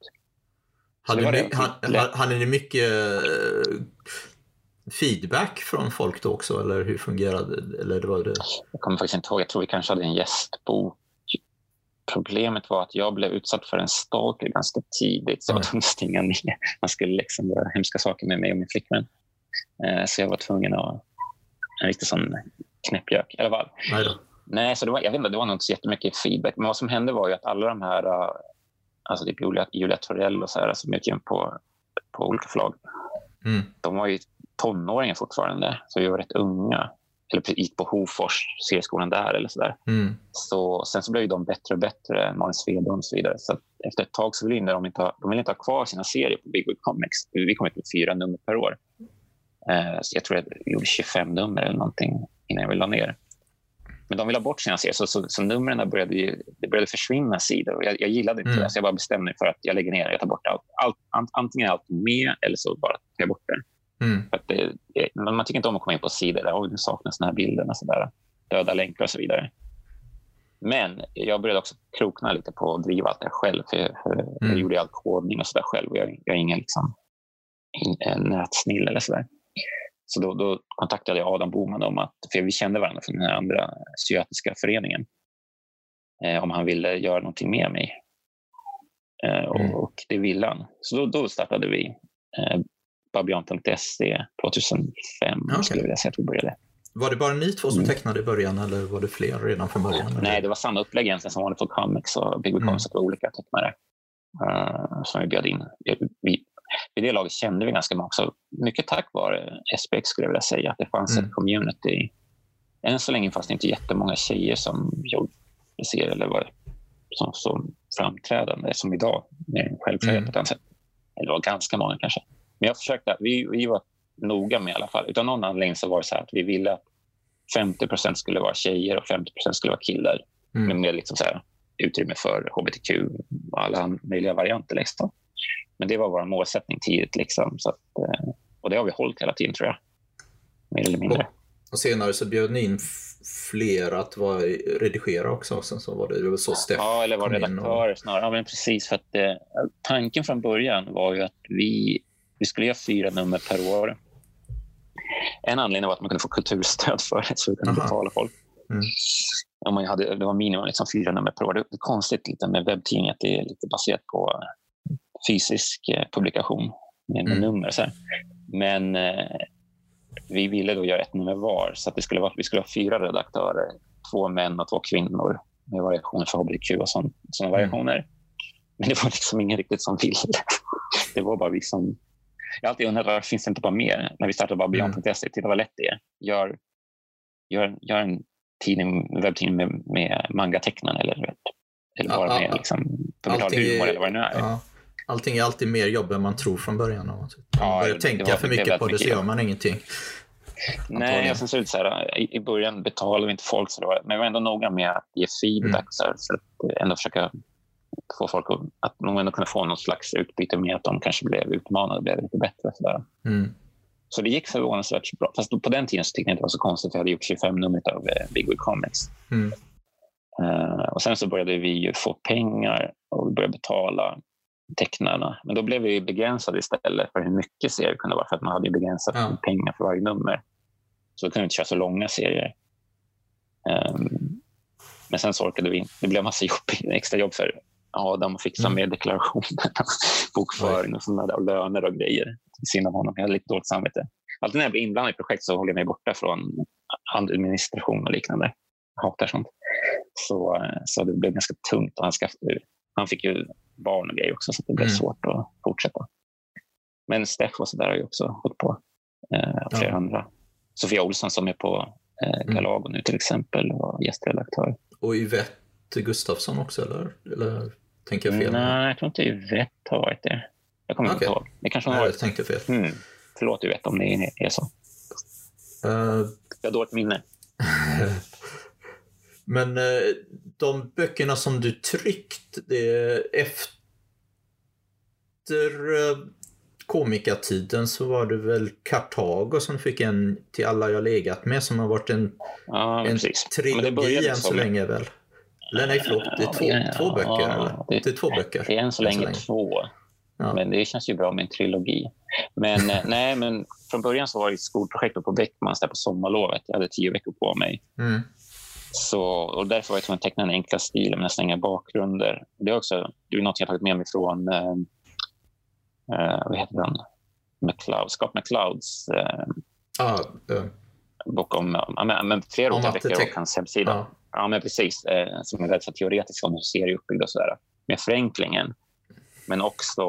Hade, ni, hade, hade ni mycket uh, feedback från folk då också, eller hur fungerade eller det? Var det? Jag kommer faktiskt inte ihåg. Jag tror vi kanske hade en gästbok. Problemet var att jag blev utsatt för en stalker ganska tidigt, så jag var tvungen att stänga ner. Man skulle liksom göra hemska saker med mig och min flickvän. Uh, så jag var tvungen att en riktig sån knäppjök i alla fall. Nej, då. Nej så det var, jag vet inte, det var nog inte så jättemycket feedback. Men vad som hände var ju att alla de här, äh, alltså typ Julia, Julia Torell och så här, som gick in på, på olika förlag, mm. de var ju tonåringar fortfarande, så vi var rätt unga. Eller gick på Hofors, C-skolan där eller så där. Mm. Så, sen så blev de bättre och bättre, Malin Svedholm och så vidare. Så efter ett tag så ville de inte ha, de ville inte ha kvar sina serier på Big Wig Comics. Vi kom ut med fyra nummer per år. Eh, så jag tror jag gjorde 25 nummer eller någonting innan jag la ner. Men de ville ha bort sina serier, så, så, så numren började, ju, det började försvinna sidor. Jag, jag gillade inte mm. det, så jag bara bestämde mig för att jag lägger ner Jag tar bort allt. allt antingen är allt med eller så bara tar jag bort det. Mm. Det, det, man tycker inte om att komma in på sidor där Oj, nu saknas den här bilden. Och så där. Döda länkar och så vidare. Men jag började också krokna lite på att driva allt det själv. För jag, för mm. jag gjorde all kodning och så där själv. Jag, jag är ingen liksom, nätsnill eller så där. Så då, då, kontaktade jag Adam Boman om att, för vi kände varandra från den andra psykiatriska föreningen, eh, om han ville göra någonting med mig. Eh, mm. och, det ville han. Så då, då startade vi eh, Babylon.se 2005, okay. skulle jag vilja säga att vi började. Var det bara ni två som mm. tecknade i början eller var det fler redan från början? Eller? Nej, det var samma upplägg egentligen som Wonderful Comics och Big mm. Comics, olika tecknare uh, som vi bjöd in. Vi, vid det laget kände vi ganska många också. Mycket tack vare SPX skulle jag vilja säga. Att det fanns mm. ett community. Än så länge fanns det inte jättemånga tjejer som gjorde serier eller var som, som framträdande som idag med självklarhet mm. på ett sätt. Eller var ganska många kanske. Men jag försökte, vi, vi var noga med i alla fall. Utan någon anledning så var det så att vi ville att 50% skulle vara tjejer och 50% skulle vara killar. Mm. Med liksom så här, utrymme för hbtq och alla möjliga varianter. Liksom. Men det var vår målsättning tidigt. Liksom, så att, eh, och det har vi hållit hela tiden tror jag. Mer eller mindre. Och senare så bjöd ni in fler att vara, redigera också. Sen så var det, det var så Steff Ja, eller vara redaktörer och... snarare. Ja, men precis. För att, eh, tanken från början var ju att vi, vi skulle göra fyra nummer per år. En anledning var att man kunde få kulturstöd för det, så vi kunde Aha. betala folk. Mm. Man hade, det var minimum liksom fyra nummer per år. Det är konstigt lite med webbtidning att det är lite baserat på fysisk eh, publikation. med, mm. nummer. Så här. Men eh, vi ville då göra ett nummer var, så att det skulle vara, vi skulle ha fyra redaktörer. Två män och två kvinnor med variationer för hbtq och sådana mm. variationer. Men det var liksom ingen riktigt som ville. Det var bara vi som... Jag har alltid undrat varför finns det inte bara mer? När vi startade Babylon.se, mm. titta vad lätt det är. Gör, gör, gör en tidning, webbtidning med, med mangatecknaren eller, eller bara med liksom, humor eller vad det nu är. Ja. Allting är alltid mer jobb än man tror från början. Om man ja, börjar tänka för mycket på det så gör man ingenting. Nej, och sen så, så här, i, början betalade vi inte folk, så var, men vi var ändå noga med att ge feedback mm. så, här, så att ändå försöka få folk att, att de ändå kunde få något slags utbyte med att de kanske blev utmanade och blev lite bättre. Så. Mm. så det gick förvånansvärt bra. Fast på den tiden så tyckte jag inte det var så konstigt, för jag hade gjort 25 nummer av eh, Big Wig Comics. Mm. Uh, och sen så började vi få pengar och började betala tecknarna. Men då blev vi begränsade istället för hur mycket serier kunde vara för att man hade begränsat ja. pengar för varje nummer. Så då kunde vi inte köra så långa serier. Um, men sen så orkade vi inte. Det blev massa jobb, extra jobb för Adam att fixa mm. med deklarationen, bokföring och, sådana där, och löner och grejer. Synd om honom. Jag hade lite dåligt samvete. Alltid när jag blir inblandad i projekt så håller jag mig borta från administration och liknande. Jag hatar sånt. Så, så det blev ganska tungt. Och han, skaffade, han fick ju barn och grejer också, så det blev mm. svårt att fortsätta. Men Steff och så där har ju också hållit på. Eh, flera ja. andra. Sofia Olsson som är på eh, Galago mm. nu till exempel var gästredaktör. Och Yvette Gustafsson också eller? eller tänker jag fel? Nej, jag tror inte Yvette har varit det. Jag kommer okay. inte ihåg. Det kanske hon har varit. Jag tänkte fel. Mm. Förlåt Yvette om det är så. Uh... Jag har dåligt minne. Men eh, de böckerna som du tryckt, efter eh, komikertiden så var det väl Kartago som fick en till alla jag legat med som har varit en, ja, en trilogi än så länge väl? Eller nej, förlåt. Det är två, ja, två böcker. eller? Det, det, är två böcker. Det är än så länge, än så länge. två. Ja. Men det känns ju bra med en trilogi. Men, eh, nej, men från början så var det ett skolprojekt på Beckmans där på sommarlovet. Jag hade tio veckor på mig. Mm. Så, och därför var jag tvungen att teckna den enkla stilen med nästan inga bakgrunder. Det är också det är något jag tagit med mig från eh, eh, vad heter den? McCloud, Scott McClouds eh, ah, uh. bok om, ja, men, flera olika böcker och hans hemsida. Ah. Ja, men precis. Eh, som är väldigt teoretisk om hur serier är uppbyggda och sådär. Med förenklingen. Men också,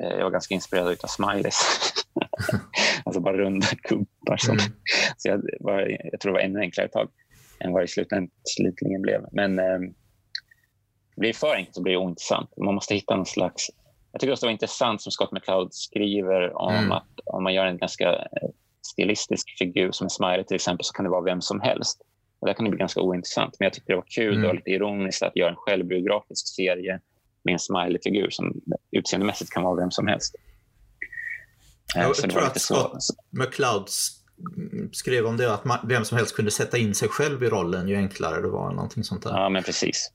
eh, jag var ganska inspirerad av smileys. alltså bara runda gubbar. Som, mm. så jag, var, jag tror det var ännu enklare ett tag än vad det slutligen blev. Men eh, blir det för enkelt så blir det ointressant. Man måste hitta någon slags... Jag tycker också det var intressant som Scott McCloud skriver om mm. att om man gör en ganska eh, stilistisk figur som en smiley till exempel så kan det vara vem som helst. Och där kan det bli ganska ointressant. Men jag tyckte det var kul mm. och lite ironiskt att göra en självbiografisk serie med en smiley-figur som utseendemässigt kan vara vem som helst. Jag, jag tror att Scott McClouds skrev om det, att vem som helst kunde sätta in sig själv i rollen ju enklare det var. Någonting sånt där. Ja, men precis.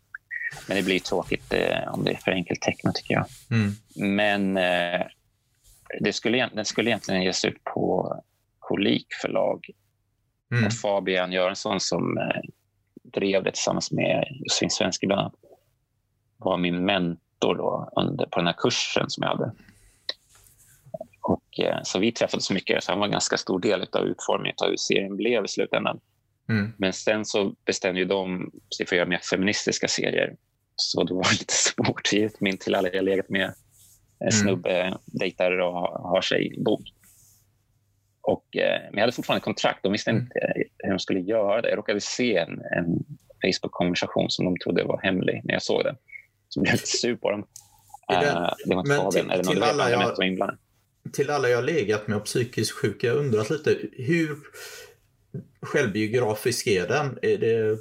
Men det blir tråkigt eh, om det är för enkelt tecknat tycker jag. Mm. Men eh, det skulle, den skulle egentligen ges ut på Kolik förlag. Mm. Och Fabian Göransson som eh, drev det tillsammans med Josefin Svensk bland annat var min mentor då under, på den här kursen som jag hade. Och, eh, så vi träffades mycket, så han var en ganska stor del av utformningen av hur serien blev i slutändan. Mm. Men sen så bestämde ju de sig för att göra mer feministiska serier. Så då var det lite svårt. Givet min till alla jag legat med mm. snubbe dejtar och har sig bod. Och, eh, men jag hade fortfarande kontrakt. De visste mm. inte hur de skulle göra det. Jag råkade se en, en Facebook-konversation som de trodde var hemlig när jag såg den. Så blev jag lite sur på dem. Det, uh, det var inte men Fabian, eller någon till alla jag, inblandad till alla jag legat med och psykiskt sjuka, jag undrat lite hur självbiografisk är den? Är det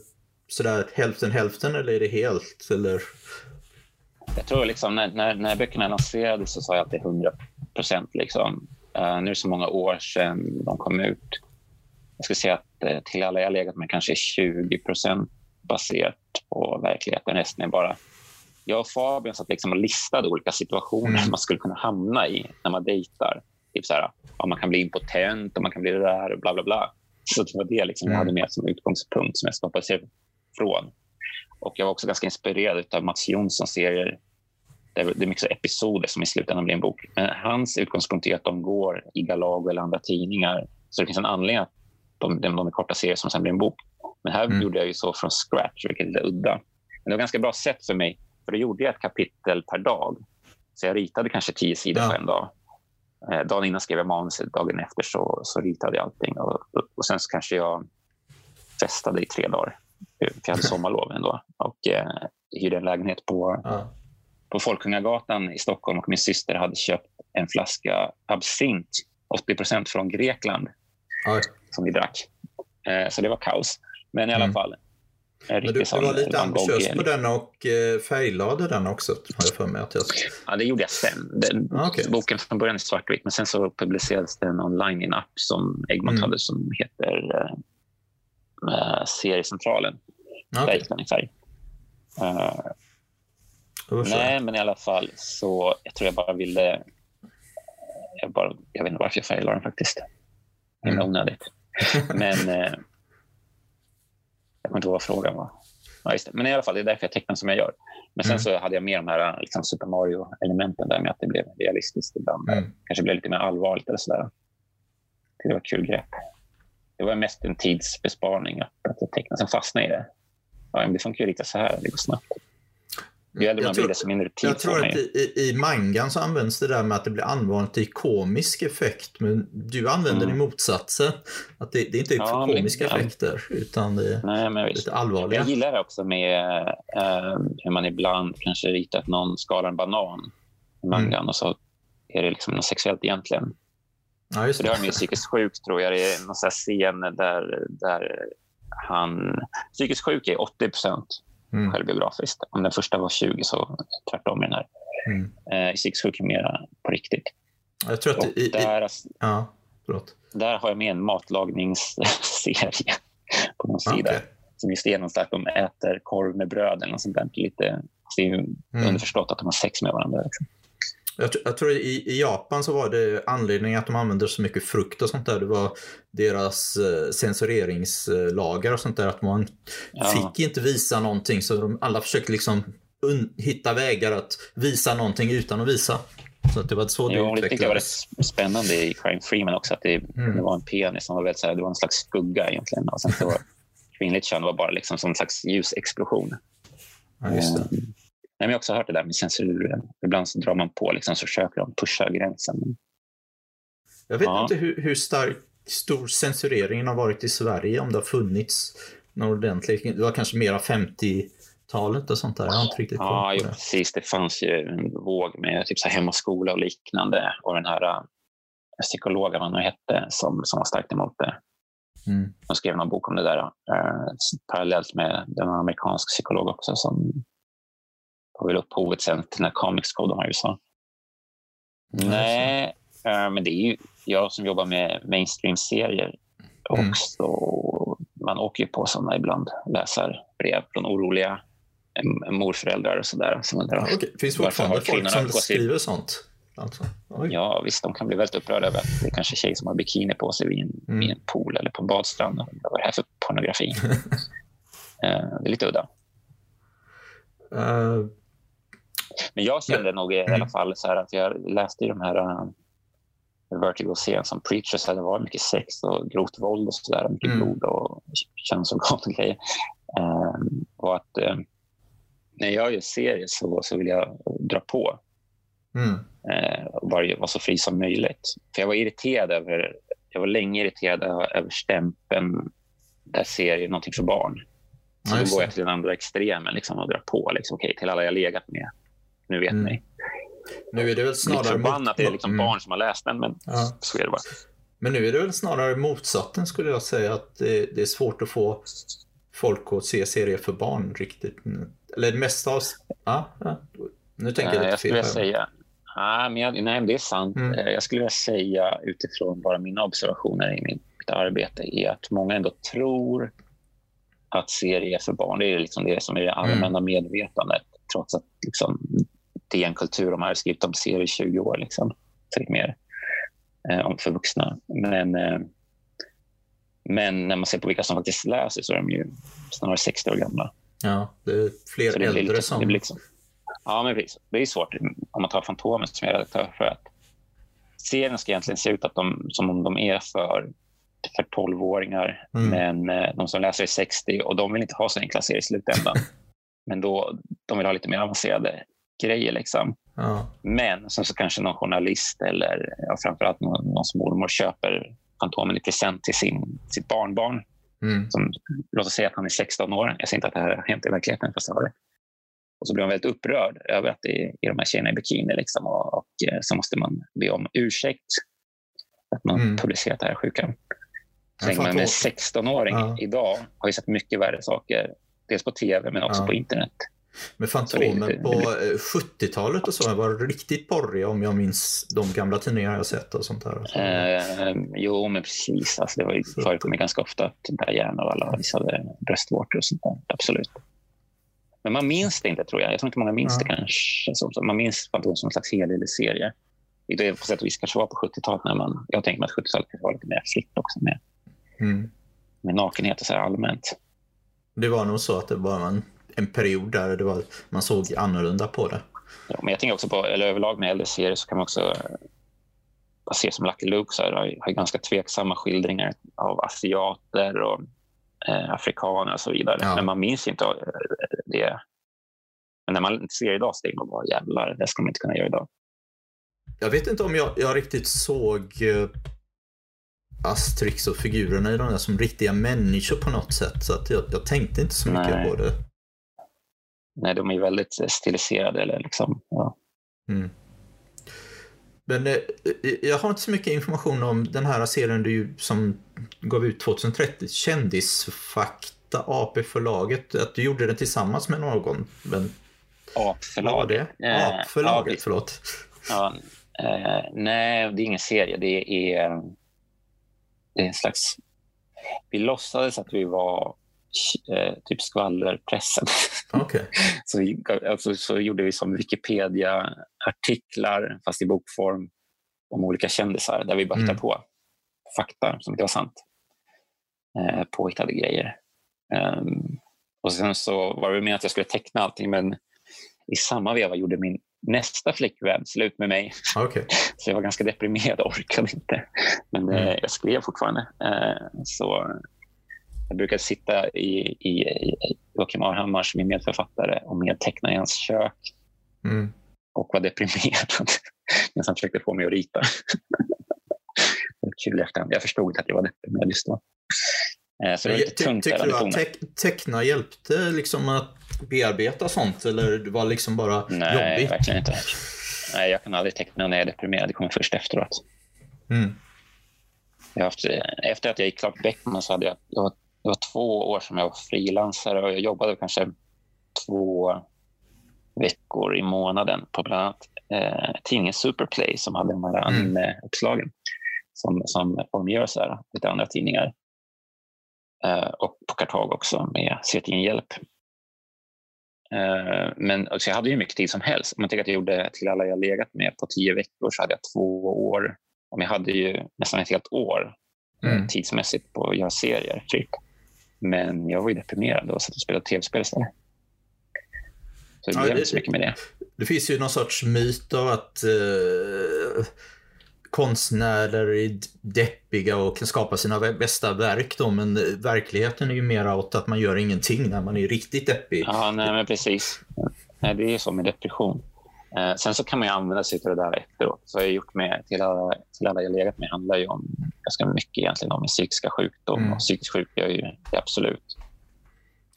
sådär hälften hälften eller är det helt? Eller? Jag tror liksom när, när, när böckerna lanserades så sa jag att det är 100 procent. Liksom. Uh, nu är det så många år sedan de kom ut. Jag skulle säga att uh, till alla jag legat med kanske 20 procent baserat på verkligheten. Resten är bara jag och Fabian satt liksom och listade olika situationer mm. man skulle kunna hamna i när man dejtar. Typ så här, ja, man kan bli impotent och man kan bli det där och bla bla bla. Så det var det liksom mm. jag hade med som utgångspunkt som jag skapade sig från. Och jag var också ganska inspirerad av Mats Jonssons serier det är mycket episoder som i slutändan blir en bok. Men hans utgångspunkt är att de går i Galago eller andra tidningar. Så det finns en anledning att de, de, de är korta serier som sen blir en bok. Men här mm. gjorde jag ju så från scratch, vilket är lite udda. Men det var ganska bra sätt för mig, för då gjorde jag ett kapitel per dag. Så jag ritade kanske tio sidor ja. på en dag. Eh, dagen innan skrev jag manuset, dagen efter så, så ritade jag allting. Och, och sen så kanske jag festade i tre dagar, för jag hade sommarlov ändå. Och eh, hyrde en lägenhet på, ja. på Folkungagatan i Stockholm och min syster hade köpt en flaska absint, 80% från Grekland, Oj. som vi drack. Eh, så det var kaos. Men i alla mm. fall. Men du, du var lite ambitiös på den och eh, färglade den också, har jag för mig. Att jag... Ja, det gjorde jag sen. Den, ah, okay. Boken från början är svartvit, men sen så publicerades den online i en app som Egmont mm. hade som heter eh, eh Seriecentralen. Okay. Där gick den i färg. Uh, nej, men i alla fall så jag tror jag bara ville... Jag, bara, jag vet inte varför jag färglade den faktiskt. Det är mm. onödigt. men eh, jag kommer inte ihåg vad frågan var. Ja, just det. Men i alla fall, det är därför jag tecknar som jag gör. Men sen mm. så hade jag med de här liksom, Super Mario-elementen där med att det blev realistiskt ibland. Mm. Kanske blev lite mer allvarligt eller sådär. Det var ett kul grepp. Det var mest en tidsbesparing att, att teckna. Sen fastnade i det. Ja, det funkar ju lite så här, det går snabbt. Ju äldre man blir, desto mindre tid Jag tror att i, i, mangan så används det där med att det blir använt i komisk effekt. Men du använder mm. det i motsatsen. Att det, det är inte är ja, komiska men, effekter, ja. utan det är Nej, men lite allvarliga. Jag gillar det också med uh, hur man ibland kanske ritat någon skalar en banan i mangan mm. och så är det liksom något sexuellt egentligen. Ja, just det. det har med psykiskt sjuk, tror jag. Det är någon scen där, där han... Psykiskt sjuk är 80 procent mm. självbiografiskt. Om den första var 20 så tvärtom i den här. Mm. Eh, I Six Hook mera på riktigt. Jag tror att i, där, i, ja, där har jag med en matlagningsserie på någon sida. Okay. Som just är någonstans att de äter korv med bröd eller något sånt där. Lite, det är ju mm. underförstått att de har sex med varandra. Liksom. Jag, jag, tror i, i Japan så var det anledningen att de använde så mycket frukt och sånt där. Det var deras eh, censureringslagar och sånt där. Att man ja. fick inte visa någonting så de alla försökte liksom hitta vägar att visa någonting utan att visa. Så att det var så det jo, det tyckte jag var rätt spännande i Crime Freeman också. Att det, mm. det var en penis som var väldigt så här, det var en slags skugga egentligen. Och sen så var kvinnligt kön var bara liksom som en slags ljusexplosion. Ja, just det. Um, Nej, men jag har också hört det där med censuren. Ibland så drar man på liksom, så försöker de pusha gränsen. Jag vet ja. inte hur, hur stark, stor censureringen har varit i Sverige, om det har funnits någon ordentlig. Det var kanske mera 50-talet och sånt där. Jag har inte riktigt ja, jo, precis. Det fanns ju en våg med typ så hem och skola och liknande. Och den här uh, psykologen, vad han hette, som, som var starkt emot det. Mm. De skrev någon bok om det där. Uh, parallellt med en amerikansk psykolog också som var väl upphovet sen till den här Comics Code i USA. Mm. Nej, äh, men det är ju jag som jobbar med mainstream-serier mm. också. Man åker ju på sådana ibland, läsarbrev från oroliga morföräldrar och sådär. Så ja, okay. Finns fortfarande folk som skriver sånt? Alltså. Ja, visst. De kan bli väldigt upprörda över att det är kanske tjej som har bikini på sig vid en, mm. vid en pool eller på en badstrand. Vad är det här för pornografi? uh, det är lite udda. Uh, men jag kände nog i alla mm. fall så att jag läste i de här uh, Vertigo-serien som Preachers det var mycket sex och grovt våld och sådär. Mycket mm. blod och könsorgan och grejer. Um, och att um, när jag gör serier så, så vill jag dra på. Mm. Uh, och bara vara så fri som möjligt. För jag var irriterad över, jag var länge irriterad över stämpeln där serier är någonting för barn. Så då går jag till den andra extremen liksom, och drar på. Liksom, okay, till alla jag legat med nu vet mm. ni. Nu är det väl snarare... Lite förbannat det är liksom mm. barn som har läst den, men ja. så är det bara. Men nu är det väl snarare motsatsen skulle jag säga, att det, det är svårt att få folk att se serier för barn riktigt. Eller det mesta av... Ja, ja. Nu tänker jag lite jag fel. Säga, ja, men jag, nej, men det är sant. Mm. Eh, jag skulle vilja säga utifrån bara mina observationer i mitt, mitt arbete är att många ändå tror att serier är för barn. Det är liksom det som är det allmänna mm. medvetandet. Trots att liksom, DN Kultur de har skrivit om serier i 20 år. Liksom, mer eh, för vuxna. Men, eh, men när man ser på vilka som faktiskt läser så är de ju snarare 60 år gamla. Ja, det är fler det äldre liksom, som... Det liksom, Ja, men precis. Det är svårt om man tar Fantomen som är redaktör för att serien ska egentligen se ut att de, som om de är för, för 12-åringar, mm. men eh, de som läser är 60 och de vill inte ha så enkla serier i slutändan. men då, de vill ha lite mer avancerade grejer. Liksom. Ja. Men sen så kanske någon journalist eller ja, framförallt någon, någons mormor köper Fantomen i present till sin, sitt barnbarn. Mm. Som, låt oss säga att han är 16 år. Jag säger inte att det här har hänt i verkligheten, fast det har det. Och så blir man väldigt upprörd över att det är de här tjejerna i bikini. Liksom, och, och eh, så måste man be om ursäkt att man mm. publicerat det här sjuka. Så länge man är 16-åring ja. idag har ju sett mycket värre saker. Dels på tv men också ja. på internet. Men Fantomen på 70-talet eh, och så var riktigt porriga om jag minns de gamla tidningar jag sett och sånt där. Eh, jo, men precis. Alltså, det var ju ganska ofta att Diana och alla visade bröstvårtor och sånt där. Absolut. Men man minns det inte, tror jag. Jag tror inte många minns ja. det kanske. Man minns Fantomen som en slags helig serie. Det på sätt och vis kanske var på 70-talet när man... Jag tänker mig att 70-talet kanske var lite mer fritt också med, mm. med nakenhet och så här allmänt. Det var nog så att det var en, en period där det var, man såg annorlunda på det. Ja, men jag tänker också på, eller överlag med äldre serier så kan man också se som Lucky Luke så här, har, har ganska tveksamma skildringar av asiater och eh, afrikaner och så vidare. Ja. Men man minns inte eh, det. Men när man ser idag så tänker man bara jävlar, det ska man inte kunna göra idag. Jag vet inte om jag, jag riktigt såg eh, Asterix och figurerna i de där som riktiga människor på något sätt. Så att jag, jag tänkte inte så mycket Nej. på det. Nej, de är väldigt stiliserade. Eller liksom, ja. Mm. Men eh, jag har inte så mycket information om den här serien du, som gav ut 2030, Kändisfakta, AP-förlaget. Att du gjorde den tillsammans med någon. Men... AP-förlaget? Eh, AP-förlaget, AP förlåt. Ja, eh, nej, det är ingen serie. Det är, det är en slags... Vi låtsades att vi var eh, typ skvallerpressen. Okay. så, vi, alltså, så gjorde vi som Wikipedia-artiklar, fast i bokform, om olika kändisar där vi bara hittade mm. på fakta som inte var sant. Eh, påhittade grejer. Um, och sen så var det meningen att jag skulle teckna allting men i samma veva gjorde min nästa flickvän slut med mig. Okay. Så jag var ganska deprimerad och orkade inte. Men mm. eh, jag skrev fortfarande. Eh, så jag brukar sitta i, i, i Joakim Arhammar som är medförfattare och medteckna i hans kök. Mm. Och var deprimerad medan han försökte få mig att rita. Kul efterhand. Jag förstod inte att jag var deprimerad just då. Eh, så det var lite tungt Tycker du att te teckna hjälpte liksom att bearbeta sånt eller det var liksom bara Nej, jobbigt? Nej, verkligen inte. Nej, jag kan aldrig teckna när jag är deprimerad. Det kommer först efteråt. Mm. Jag haft, efter att jag gick klart Beckman så hade jag, jag det var två år som jag var frilansare och jag jobbade kanske två veckor i månaden på bland annat eh, tidningen Superplay som hade de här mm. anime-uppslagen som, som här, lite andra tidningar. Eh, och på Kartag också med Setingen Hjälp. Eh, men alltså, jag hade ju mycket tid som helst. Om man tänker att jag gjorde till alla jag legat med på tio veckor så hade jag två år. Och jag hade ju nästan ett helt år mm. tidsmässigt på att göra serier. Typ. Men jag var ju deprimerad och satt och spelade tv-spel istället. Så det ja, blev inte så mycket med det. Det finns ju någon sorts myt av att eh, konstnärer är deppiga och kan skapa sina bästa verk då, men verkligheten är ju mer åt att man gör ingenting när man är riktigt deppig. Ja, nej men precis. Nej, det är så med depression. Eh, sen så kan man ju använda sig av det där efteråt. Så jag har gjort med till alla, till alla jag legat med handlar ju om ganska mycket egentligen om psykiska sjukdom. Mm. Och psykisk sjuka är ju det absolut.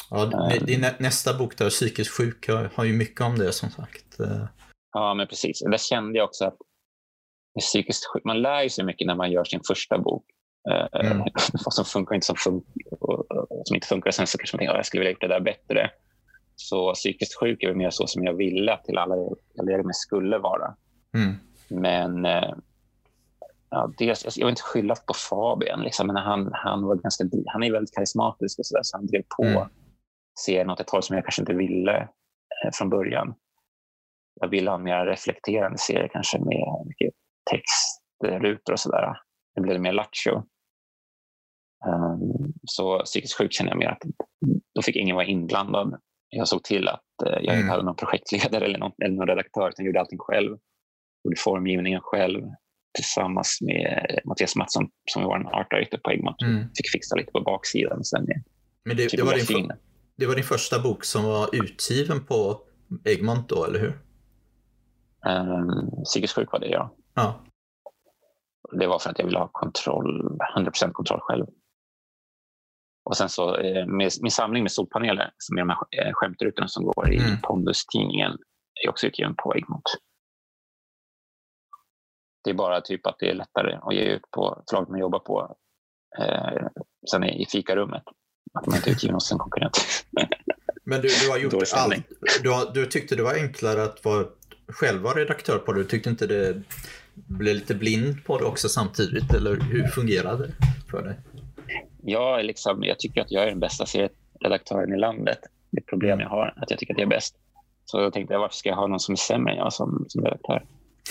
Ja, um, din nästa bok där, Psykisk sjuk, har ju mycket om det som sagt. Eh. Ja, men precis. Där kände jag också att psykiskt sjuk, man lär sig mycket när man gör sin första bok. Eh, mm. vad som funkar och inte som, fun och, som inte funkar. Sen så kanske man tänker att jag skulle vilja gjort det där bättre. Så psykiskt sjuk är väl mer så som jag ville att till alla jag levde med skulle vara. Mm. Men eh, ja, dels, jag vill inte skylla på Fabian, liksom, men han, han, var ganska, han är väldigt karismatisk och så, där, så han drev på mm. serien åt ett håll som jag kanske inte ville eh, från början. Jag ville ha en mer reflekterande serie kanske med mycket textrutor och sådär. Det blev mer lattjo. Um, så psykiskt sjuk känner jag mer att då fick ingen vara inblandad jag såg till att eh, jag Mm. inte hade någon projektledare eller någon, eller någon redaktör, utan gjorde allting själv. Gjorde formgivningen själv tillsammans med Mattias Mattsson som var en art director på Egmont. Mm. Fick fixa lite på baksidan. Sen Men det, det, var din, det var din första bok som var utgiven på Egmont då, eller hur? Um, Sigurdsjuk var det, ja. Ja. Det var för att jag ville ha kontroll, 100% kontroll själv. Och sen så eh, med, min samling med solpaneler, som är de här eh, skämtrutorna som går i Mm. Pondus-tidningen, är också utgiven på Egmont. Det är bara typ att det är lättare att ge ut på förlaget man jobbar på eh, sen i, fikarummet. Att man inte är utgiven hos en konkurrent. Men du, du har gjort allt. Du, har, du tyckte det var enklare att vara själv vara redaktör på det. Du tyckte inte det blev lite blind på det också samtidigt? Eller hur fungerade det för dig? Jag, är liksom, jag tycker att jag är den bästa serieredaktören i landet. Det problem jag har, att jag tycker att jag är bäst. Så jag tänkte, varför ska jag ha någon som är sämre än jag som, som redaktör?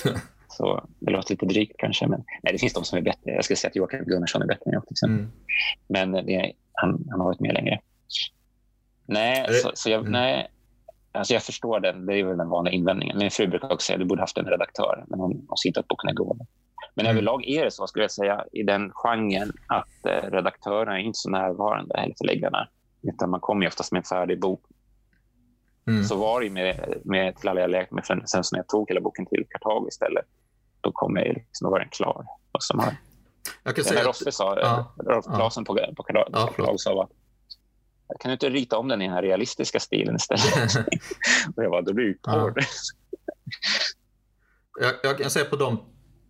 Så det låter lite drygt kanske, men nej, det finns de som är bättre. Jag skulle säga att Joakim Gunnarsson är bättre än jag till exempel. Mm. Men det, han, han har varit med längre. Nej, Är det- så, så jag, Mm. nej, alltså jag förstår den. Det är väl den vanliga invändningen. Min fru brukar också säga att du borde haft en redaktör, men hon, hon ser inte att boken är dålig. Men Mm. överlag är det så, skulle jag säga, i den genren att eh, redaktörerna är inte så närvarande, eller förläggarna. Utan man kommer ju oftast med en färdig bok. Mm. Så var det med, med Till alla jag lekt med. Sen sen när jag tog hela boken till Kartago istället, då, kom jag, liksom, då var den klar. Och som har, Jag kan säga när att, Roffe sa, ja, Rolf ja. Claesson på, på, Ja, förlåt. Kartago sa att kan du inte rita om den i den här realistiska stilen istället? och jag bara, då blir Ja. jag, jag kan säga på de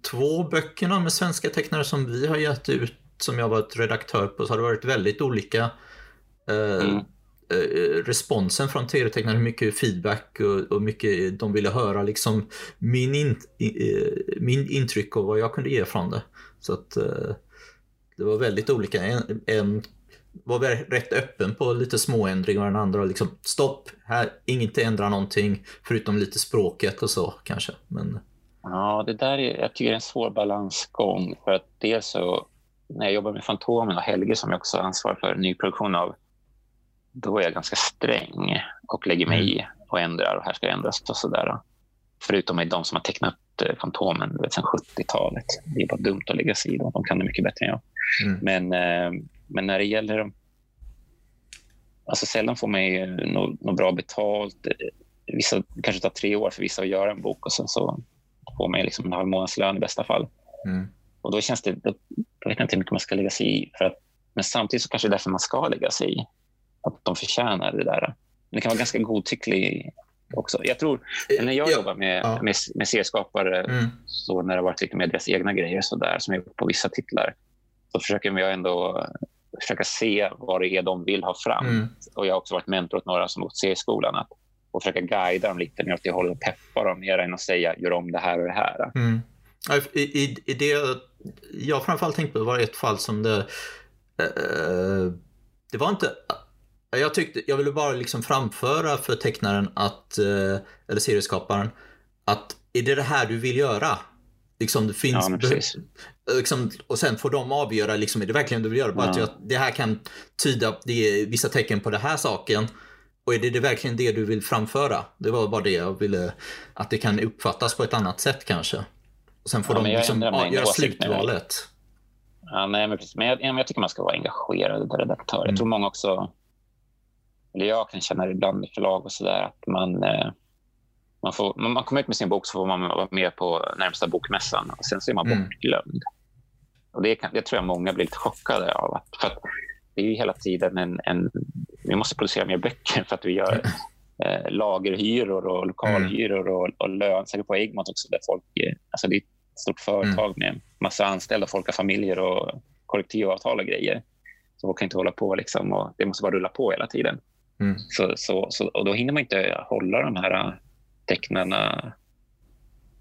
två böckerna med svenska tecknare som vi har gett ut, som jag varit redaktör på, så har det varit väldigt olika eh, Mm. eh, responsen från serietecknare, hur mycket feedback och, och mycket de ville höra liksom min, in, eh, min intryck och vad jag kunde ge från det. Så att eh, det var väldigt olika. En, en var rätt öppen på lite småändringar och den andra liksom stopp, här, inget ändra någonting förutom lite språket och så kanske. Men Ja, det där är, jag tycker är en svår balansgång. För att dels så, när jag jobbar med Fantomen och Helge som jag också har ansvar för nyproduktion av, då är jag ganska sträng och lägger mig i och ändrar och här ska ändras och sådär. Förutom med de som har tecknat eh, Fantomen vet, sedan 70-talet. Det är bara dumt att lägga sig i dem. De kan det mycket bättre än jag. Mm. Men, eh, men när det gäller... Alltså sällan får man ju något, något bra betalt. Vissa kanske tar tre år för vissa att göra en bok och sen så man ju liksom en halv månadslön i bästa fall. mm. Och då känns det... Då, då vet jag inte hur mycket man ska lägga sig i. För att, men samtidigt så kanske det är därför man ska lägga sig i. Att de förtjänar det där. Men det kan vara ganska godtycklig också. Jag tror, när jag Ja, jobbar med, ja. med, med serieskapare Mm. så när det har varit lite med deras egna grejer så där, som jag gjort på vissa titlar så försöker jag ändå försöka se vad det är de vill ha fram. Mm. Och Jag har också varit mentor åt några som gått serieskolan att och försöka guida dem lite mer åt det hållet och peppa dem mer än att säga gör om det här och det här. Mm. I, i, I det jag framförallt tänkte på var ett fall som det... Eh, det var inte... Jag tyckte, jag ville bara liksom framföra för tecknaren att, eh, eller serieskaparen, att är det det här du vill göra? Liksom det finns... Ja, precis. liksom, och sen får de avgöra, liksom, är det verkligen du vill göra? Bara Ja. att jag, det här kan tyda, det är vissa tecken på den här saken. Och är det, det verkligen det du vill framföra? Det var bara det jag ville, att det kan uppfattas på ett annat sätt kanske. Och sen får Ja, de liksom, ja, göra slutvalet. Ja, nej, men, precis. men, jag, jag tycker man ska vara engagerad redaktör. Mm. Jag tror många också, eller jag kan känna det ibland i förlag och sådär, att man, eh, man, får, man, kommer ut med sin bok så får man vara med på närmsta bokmässan och sen så är man Mm. bortglömd. Och det, det tror jag många blir lite chockade av. Att, för att det är ju hela tiden en, en... Vi måste producera mer böcker för att vi gör eh, lagerhyror och lokalhyror och, och lön. Säkert på Egmont också. Där folk, eh, alltså det är ett stort företag med massa anställda. Folk har familjer och kollektivavtal och grejer. Så folk kan inte hålla på. Liksom, och det måste bara rulla på hela tiden. Mm. Så, så, så, och då hinner man inte hålla de här äh, tecknarna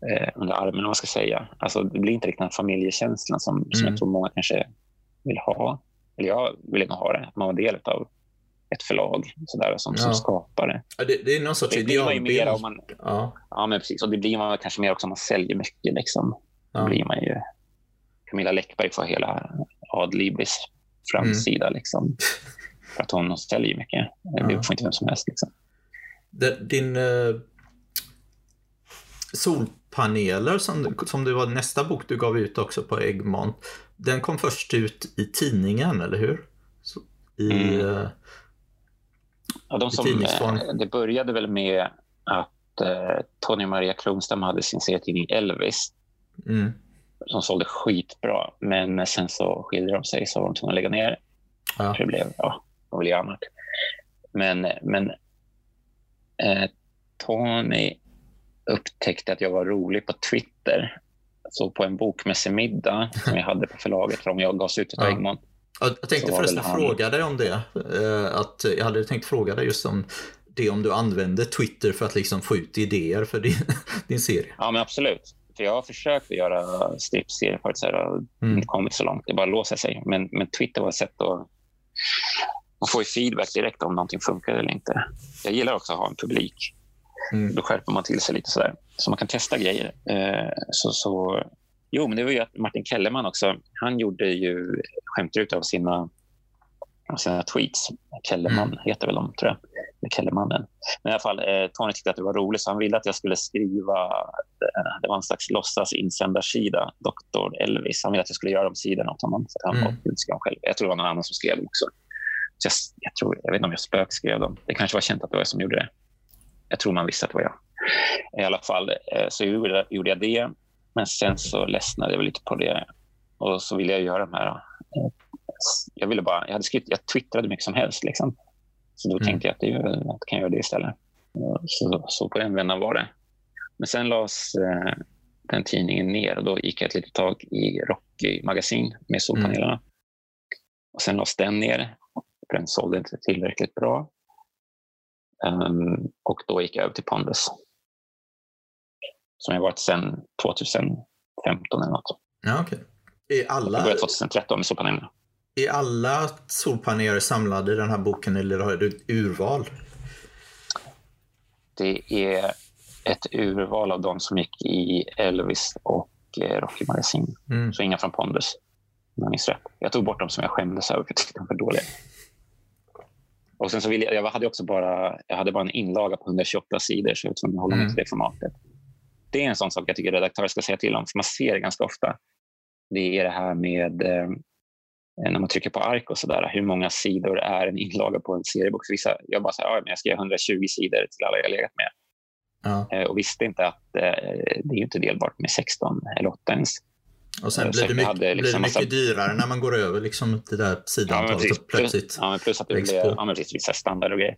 eh, under armen, vad man ska säga. Alltså, det blir inte riktigt den här familjekänslan som, som Mm. jag tror många kanske vill ha. Eller jag vill nog ha det, att man var del av ett förlag sådär, som, Ja. som skapare. Ja, det, det är någon sorts Det blir man ju mer idealbild. om man, Ja, ja, men precis. Och det blir man kanske mer också om man säljer mycket. Liksom. Då ja. blir man ju... Camilla Läckberg får hela Adlibris framsida. Liksom, för att hon säljer mycket. Det Ja. får inte vem som helst. Liksom. din eh, solpaneler som, som det var nästa bok du gav ut också på Egmont. Den kom först ut i tidningen, eller hur? Så, I, mm. Ja, de som, eh, det började väl med att eh, Tony Maria Kronstam hade sin serietidning Elvis. Mm. Som sålde skitbra. Men sen så skilde de sig så var de tvungna att lägga ner. Ja. Det blev, ja, det var annat. Men, men eh, Tony upptäckte att jag var rolig på Twitter. Så på en bokmässig middag som jag hade på förlaget för om jag gavs ut av ja. Egmont. Jag tänkte förresten han... fråga dig om det. Eh, att jag hade tänkt fråga dig just om det om du använde Twitter för att liksom få ut idéer för din, din serie. Ja, men absolut. För jag har försökt att göra stripserier förut, mm. inte kommit så långt. Det bara låser sig. Men, men Twitter var ett sätt att, att få feedback direkt om någonting funkar eller inte. Jag gillar också att ha en publik. Mm. Då skärper man till sig lite sådär. Så man kan testa grejer. Eh, så, så, jo, men det var ju att Martin Kellerman också. Han gjorde ju skämt ut av sina, av sina tweets. Kellerman mm. heter väl de, tror jag. Kellermannen. Men i alla fall, eh, Tony tyckte att det var roligt så han ville att jag skulle skriva, eh, det var en slags låtsas insändarsida, Dr. Elvis. Han ville att jag skulle göra de sidorna åt honom. Så han mm. själv. Jag tror det var någon annan som skrev dem också. Så jag, jag, tror, jag vet inte om jag spökskrev dem. Det kanske var känt att det var jag som gjorde det. Jag tror man visste att det var jag. I alla fall eh, så gjorde, gjorde jag det. Men sen så ledsnade jag lite på det. Och så ville jag göra de här... Eh, jag ville bara... Jag, hade skrivit, jag twittrade mycket som helst. Liksom. Så då mm. tänkte jag att, det, jag kan göra det istället. Så, så på den vändan var det. Men sen lades eh, den tidningen ner och då gick jag ett litet tag i Rocky magasin med solpanelerna. Mm. Och sen lades den ner. För den sålde inte tillräckligt bra. Um, och då gick jag över till Pondus. Som jag varit sedan 2015 eller något. Ja, okay. Är alla... Jag började 2013 med solpanelerna. Är alla solpaneler samlade i den här boken eller har du ett urval? Det är ett urval av de som gick i Elvis och eh, Rocky Magasin. Mm. Så inga från Pondus, om jag minns rätt. Jag tog bort dem som jag skämdes över för jag tyckte de var för dåliga. Och sen så ville jag, jag, hade också bara, jag hade bara en inlaga på 128 sidor så jag var tvungen att hålla mig mm. till det formatet. Det är en sån sak jag tycker redaktörer ska säga till om, för man ser det ganska ofta. Det är det här med eh, när man trycker på ark och sådär, hur många sidor är en inlaga på en seriebok? Vissa, jag bara säger, ja, jag skrev 120 sidor till alla jag legat med. Ja. Eh, och visste inte att eh, det är inte delbart med 16 eller 8 ens. Och sen blir det mycket, liksom blir det liksom mycket massa... dyrare när man går över liksom det där sidantalet ja, och plötsligt ja, men plus att det blir ja, men precis, vissa standard och grejer.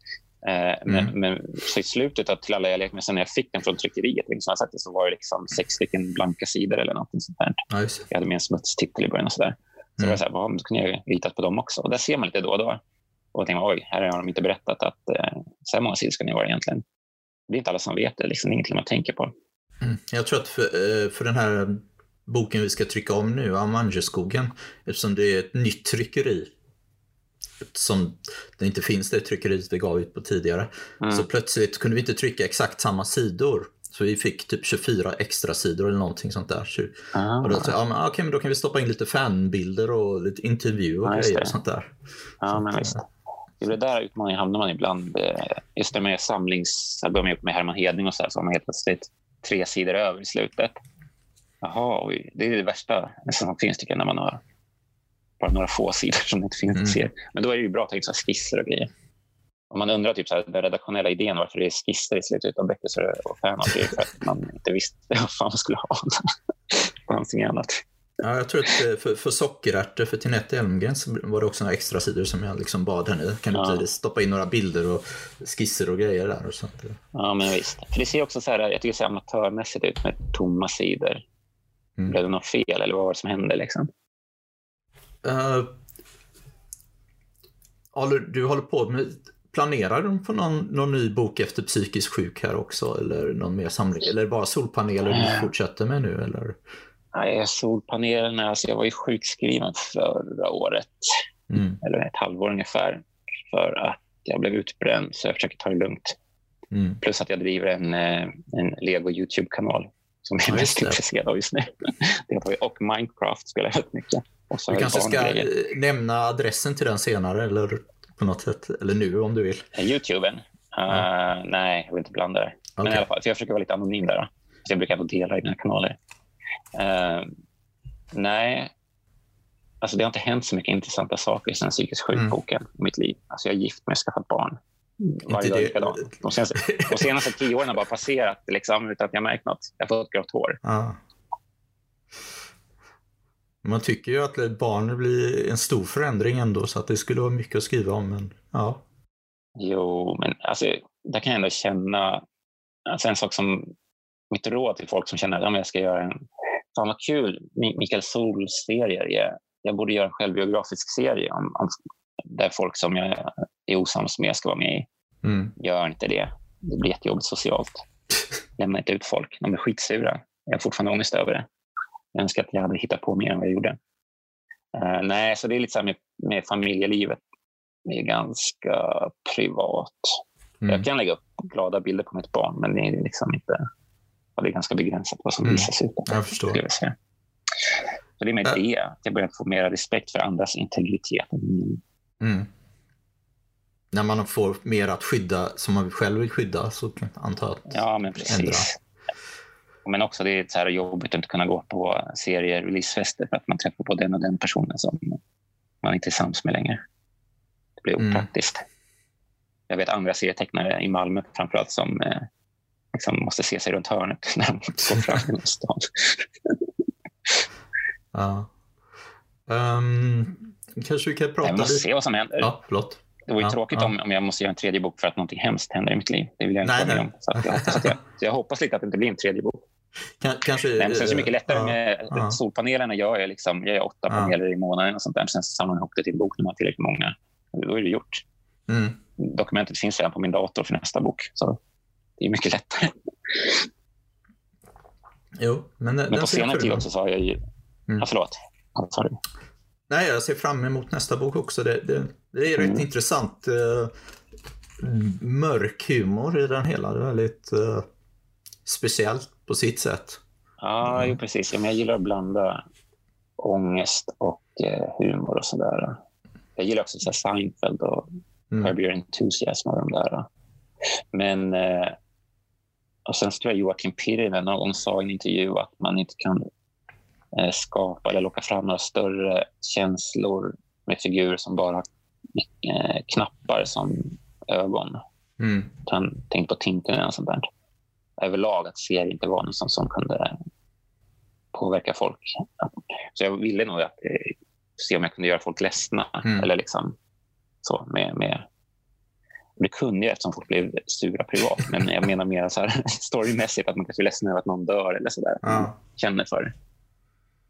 Eh, men, mm. men så i slutet av till alla jag lekt med, sen när jag fick den från tryckeriet, liksom, sagt, så var det liksom sex stycken blanka sidor eller något sånt där. Ja, jag hade med en smutstitel i början och sådär. Så mm. var så här, då kunde jag ritat på dem också. Och där ser man lite då och då. Och tänkte, oj, här har de inte berättat att eh, så här många sidor ska ni vara egentligen. Det är inte alla som vet det, liksom, det är ingenting man tänker på. Mm. Jag tror att för, eh, för den här boken vi ska trycka om nu, Amangeskogen, eftersom det är ett nytt tryckeri, eftersom det inte finns det tryckeriet vi gav ut på tidigare, mm. så plötsligt kunde vi inte trycka exakt samma sidor. Så vi fick typ 24 extra sidor eller någonting sånt där. Så, ah. och då, så, ja, men, okay, men då kan vi stoppa in lite fanbilder och lite intervjuer och ja, grejer och sånt där. Ja, så, men visst. Det är det där utmaningen hamnar man ibland. Eh, just det med samlingsalbum med Herman Hedning och så här, så har man helt plötsligt tre sidor över i slutet. Jaha, oj. det är det värsta som finns tycker jag, när man har bara några få sidor som inte finns mm. ser. Men då är det ju bra att ta in så skisser och grejer. Om man undrar typ så här, den redaktionella idén varför det är skisser i slutet av böcker och fan det är för att man inte visste vad fan man skulle ha. och någonting annat. Ja, jag tror att eh, för, för sockerärtor för Tinette Elmgren så var det också några extra sidor som jag liksom bad henne. Kan du ja. stoppa in några bilder och skisser och grejer där? Och sånt. Ja, men visst. För det ser också så här, jag tycker det ser amatörmässigt ut med tomma sidor. Mm. Blev det något fel eller vad var det som hände? Liksom? Uh, du håller på med Planerar de på någon, någon ny bok efter psykisk sjuk här också? Eller någon mer samling? Eller bara solpaneler du uh, fortsätter med nu? Eller? Nej, solpanelerna, alltså jag var ju sjukskriven förra året. Mm. Eller ett halvår ungefär. För att jag blev utbränd så jag försöker ta det lugnt. Mm. Plus att jag driver en, eh, en Lego YouTube-kanal som jag är mest intresserad av just nu. och Minecraft spelar jag väldigt mycket. Vi kanske ska nämna adressen till den senare eller på något sätt. Eller nu om du vill. Youtuben. Uh, nej, jag vill inte blanda det. Okay. Men i alla fall, för jag försöker vara lite anonym där. Så jag brukar få dela i mina kanaler. Uh, nej, alltså det har inte hänt så mycket intressanta saker sen psykisk sjuk-boken mm. i mitt liv. Alltså jag är gift med skaffat barn. Varje dag likadant. De senaste, de senaste tio åren har bara passerat liksom, utan att jag märkt något. Jag har fått grått hår. Ah. Man tycker ju att barn blir en stor förändring ändå, så att det skulle vara mycket att skriva om. Men, ja. Jo, men alltså, där kan jag ändå känna... Alltså en sak som mitt råd till folk som känner att ja, jag ska göra en... Fan vad kul, Mikael Sols serier. Jag, jag borde göra en självbiografisk serie om, om där folk som jag är osams med ska vara med i. Mm. Gör inte det. Det blir jättejobbigt socialt. Lämna inte ut folk. De är skitsura. Jag har fortfarande ångest över det. Jag önskar att jag hade hittat på mer än vad jag gjorde. Uh, nej, så det är lite så med, med familjelivet. Det är ganska privat. Mm. Jag kan lägga upp glada bilder på mitt barn, men det är liksom inte... Det är ganska begränsat vad som mm. visas ut. Jag förstår. Jag säga. Så det är med äh. det att jag börjar få mer respekt för andras integritet. Mm. När man får mer att skydda som man själv vill skydda så antar jag att Ja, men precis. Ändra. Men också det är så här jobbigt att inte kunna gå på serier releasefester för att man träffar på den och den personen som man inte är sams med längre. Det blir mm. opraktiskt. Mm. Jag vet andra serietecknare i Malmö framförallt som eh, liksom måste se sig runt hörnet när de går fram genom stan. ja. Um, kanske vi kan prata lite... Vi måste se vad som händer. Ja, förlåt. Det vore ja, tråkigt ja. Om, om jag måste göra en tredje bok för att något hemskt händer i mitt liv. Det vill jag inte nej, nej. om. Så, jag hoppas jag, så jag hoppas lite att det inte blir en tredje bok. Kanske, Nej, men sen är det mycket lättare med ja. solpanelerna. Jag är, liksom, jag är åtta ja. paneler i månaden och sånt där. Sen så samlar man ihop det till en bok när man har tillräckligt många. Då är det gjort. Mm. Dokumentet finns redan på min dator för nästa bok. Så det är mycket lättare. Jo, men, men på senare tid också så har jag ju... Mm. Ja, förlåt. Du? Nej, jag ser fram emot nästa bok också. Det, det, det är rätt mm. intressant. Uh, mörk humor i den hela. Det är väldigt uh, speciellt på sitt sätt. Ja, mm. precis. jag gillar att blanda ångest och eh, humor och sådär. Jag gillar också så Seinfeld och mm. Curb Your Enthusiasm och de där. Men eh, och sen tror jag Joakim Pirinen någon gång sa i en intervju att man inte kan eh, skapa eller locka fram några större känslor med figurer som bara har eh, knappar som ögon. Mm. tänk på Tintin och sånt där överlag att serier inte var något som, som kunde påverka folk. Så jag ville nog att, eh, se om jag kunde göra folk ledsna. Mm. Eller liksom, så med, med det kunde jag eftersom folk blev sura privat. Men jag menar mer så här, storymässigt att man kanske är ledsen över att någon dör eller så där. Ja. Känner för,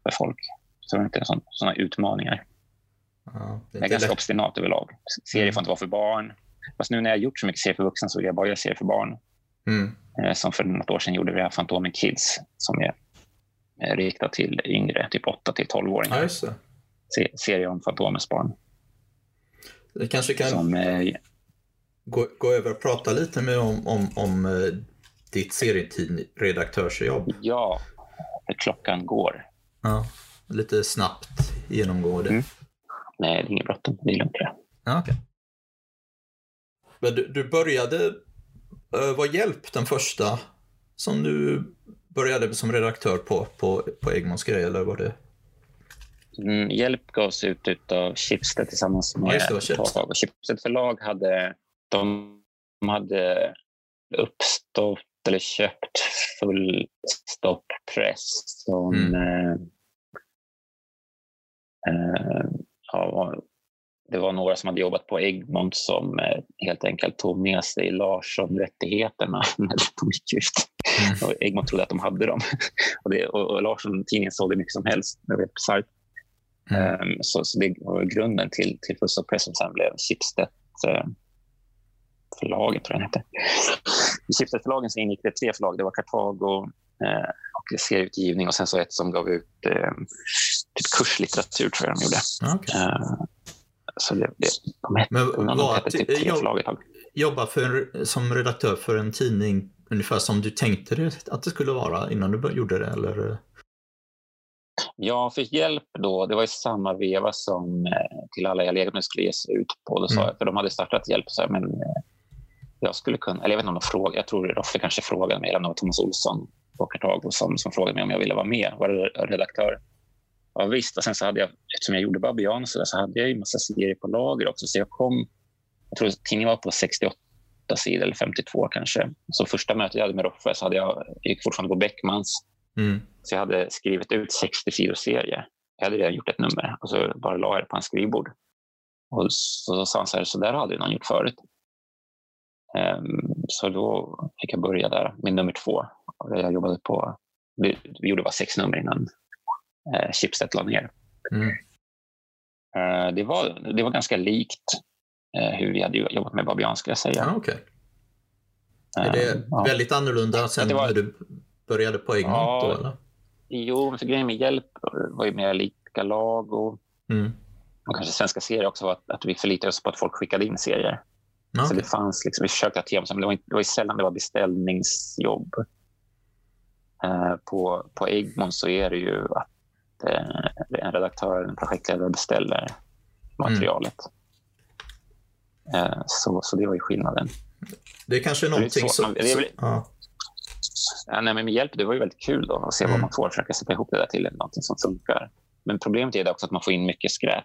för folk. Så det är inte sådana utmaningar. Ja, jag är ganska lätt. obstinat överlag. Serier mm. får inte vara för barn. Fast nu när jag har gjort så mycket serier för vuxna så vill jag bara göra serier för barn. Mm. Eh, som för något år sedan gjorde vi Fantomen Kids som är riktat till yngre, typ 8 till 12-åringar. Ja, serie om Fantomens barn. Det kanske kan som, eh, gå, gå över och prata lite med om, om, om eh, ditt serietidredaktörsjobb. Ja, klockan går. Ja, lite snabbt genomgå det. Mm. Nej, det är inget bråttom. Det är lugnt. Ja, okay. Men du, du började Uh, var Hjälp den första som du började som redaktör på, på, på Egmons grej, eller var det? Mm, hjälp gavs ut av Schibsted tillsammans med ja, Schibsted. Schibsted förlag hade, de hade uppstått eller köpt Fullstopp Press som mm. eh, eh, ja, det var några som hade jobbat på Egmont som eh, helt enkelt tog med sig Larsson-rättigheterna när de gick ut. Mm. Och Egmont trodde att de hade dem. Och, det, och, och Larsson-tidningen sålde mycket som helst. Det var Mm. Um, så, så, det var grunden till, till Fuss och Press som sen blev Schibsted uh, förlaget, tror jag hette. I Schibsted-förlagen ingick det tre förlag. Det var Kartago uh, och serieutgivning och sen så ett som gav ut uh, typ kurslitteratur, tror jag de gjorde. Okay. Så det, det, de hette, Men de var hette typ tre jobb, Jobba för, som redaktör för en tidning ungefär som du tänkte dig att det skulle vara innan du gjorde det? Eller? Jag fick hjälp då. Det var i samma veva som eh, Till alla jag legat med skulle ges ut på. Då sa mm. jag, för de hade startat hjälp. Så här, men, eh, jag skulle kunna, eller jag vet inte om de frågade, jag tror Roffe kanske frågade mig, eller om det var Thomas Olsson på Kartago som, som frågade mig om jag ville vara med, vara redaktör. Ja, visst, och sen så hade jag, eftersom jag gjorde Babian så, där, så hade jag ju massa serier på lager också. Så jag kom, jag tror tidningen var på 68 sidor eller 52 kanske. Så första mötet jag hade med Roffe så hade jag, jag gick fortfarande på Beckmans. Mm. Så jag hade skrivit ut 60 sidor serie. Jag hade redan gjort ett nummer och så bara la jag det på en skrivbord. Och så, så sa han så här, så där har aldrig någon gjort förut. Um, så då fick jag börja där med nummer två. Jag jobbade på, vi, vi gjorde bara sex nummer innan Schibsted la ner. Mm. Uh, det, var, det var ganska likt uh, hur vi hade jobbat med Babian, skulle jag säga. Ah, okay. Är det ehm, ja. väldigt annorlunda sen var, när du började på Egmont? Ja, då, eller? Jo, för grejen med hjälp var ju mer lika lag och, mm. och kanske svenska serier också att, att vi förlitade oss på att folk skickade in serier. Okay. Så det fanns liksom, vi försökte ha tema, men det var, inte, det var sällan det var beställningsjobb. Uh, på, på Egmont så är det ju att uh, en redaktör, en projektledare beställer materialet. Mm. Uh, så, så det var ju skillnaden. Det är kanske någonting som... Är väl, ja. Ja, nej, men med hjälp, det var ju väldigt kul då, att se mm. vad man får, försöka sätta ihop det där till någonting som funkar. Men problemet är också att man får in mycket skräp.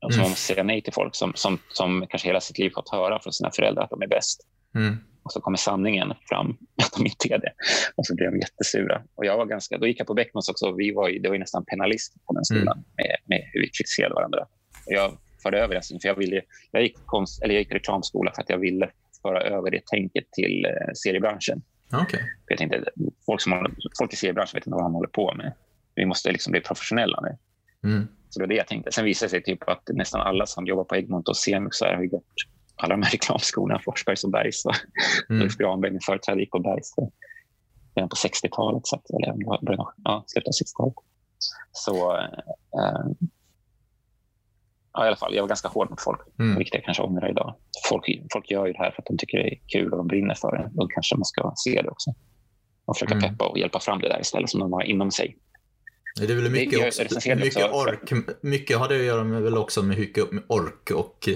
Alltså mm. Man måste säga nej till folk som, som, som kanske hela sitt liv fått höra från sina föräldrar att de är bäst. Mm. Och så kommer sanningen fram att de inte är det. Och så blir de jättesura. Och jag var ganska, då gick jag på Beckmans också. Vi var ju, det var ju nästan penalist på den skolan mm. med, med hur vi kritiserade varandra. Och jag förde över det. För jag, ville, jag, gick konst, eller jag gick reklamskola för att jag ville föra över det tänket till eh, seriebranschen. Okay. Jag tänkte, folk, som, folk i seriebranschen vet inte vad de håller på med. Vi måste liksom bli professionella nu. Mm. Så det var det jag tänkte. Sen visade det sig typ att nästan alla som jobbar på Egmont och Semux har gått alla de här reklamskolorna, Forsbergs och Bergs. Och mm. Ulf Granberg, min företrädare, gick på Bergs redan på 60-talet. Så att, eller början, ja, slutet av 60-talet. Så eh, ja, i alla fall, jag var ganska hård mot folk, mm. vilket jag kanske ångrar idag. Folk, folk gör ju det här för att de tycker det är kul och de brinner för det. Då kanske man ska se det också. Och försöka mm. peppa och hjälpa fram det där istället som de har inom sig. Det är väl mycket, också, mycket, ork, mycket har det att göra med, väl också med mycket ork och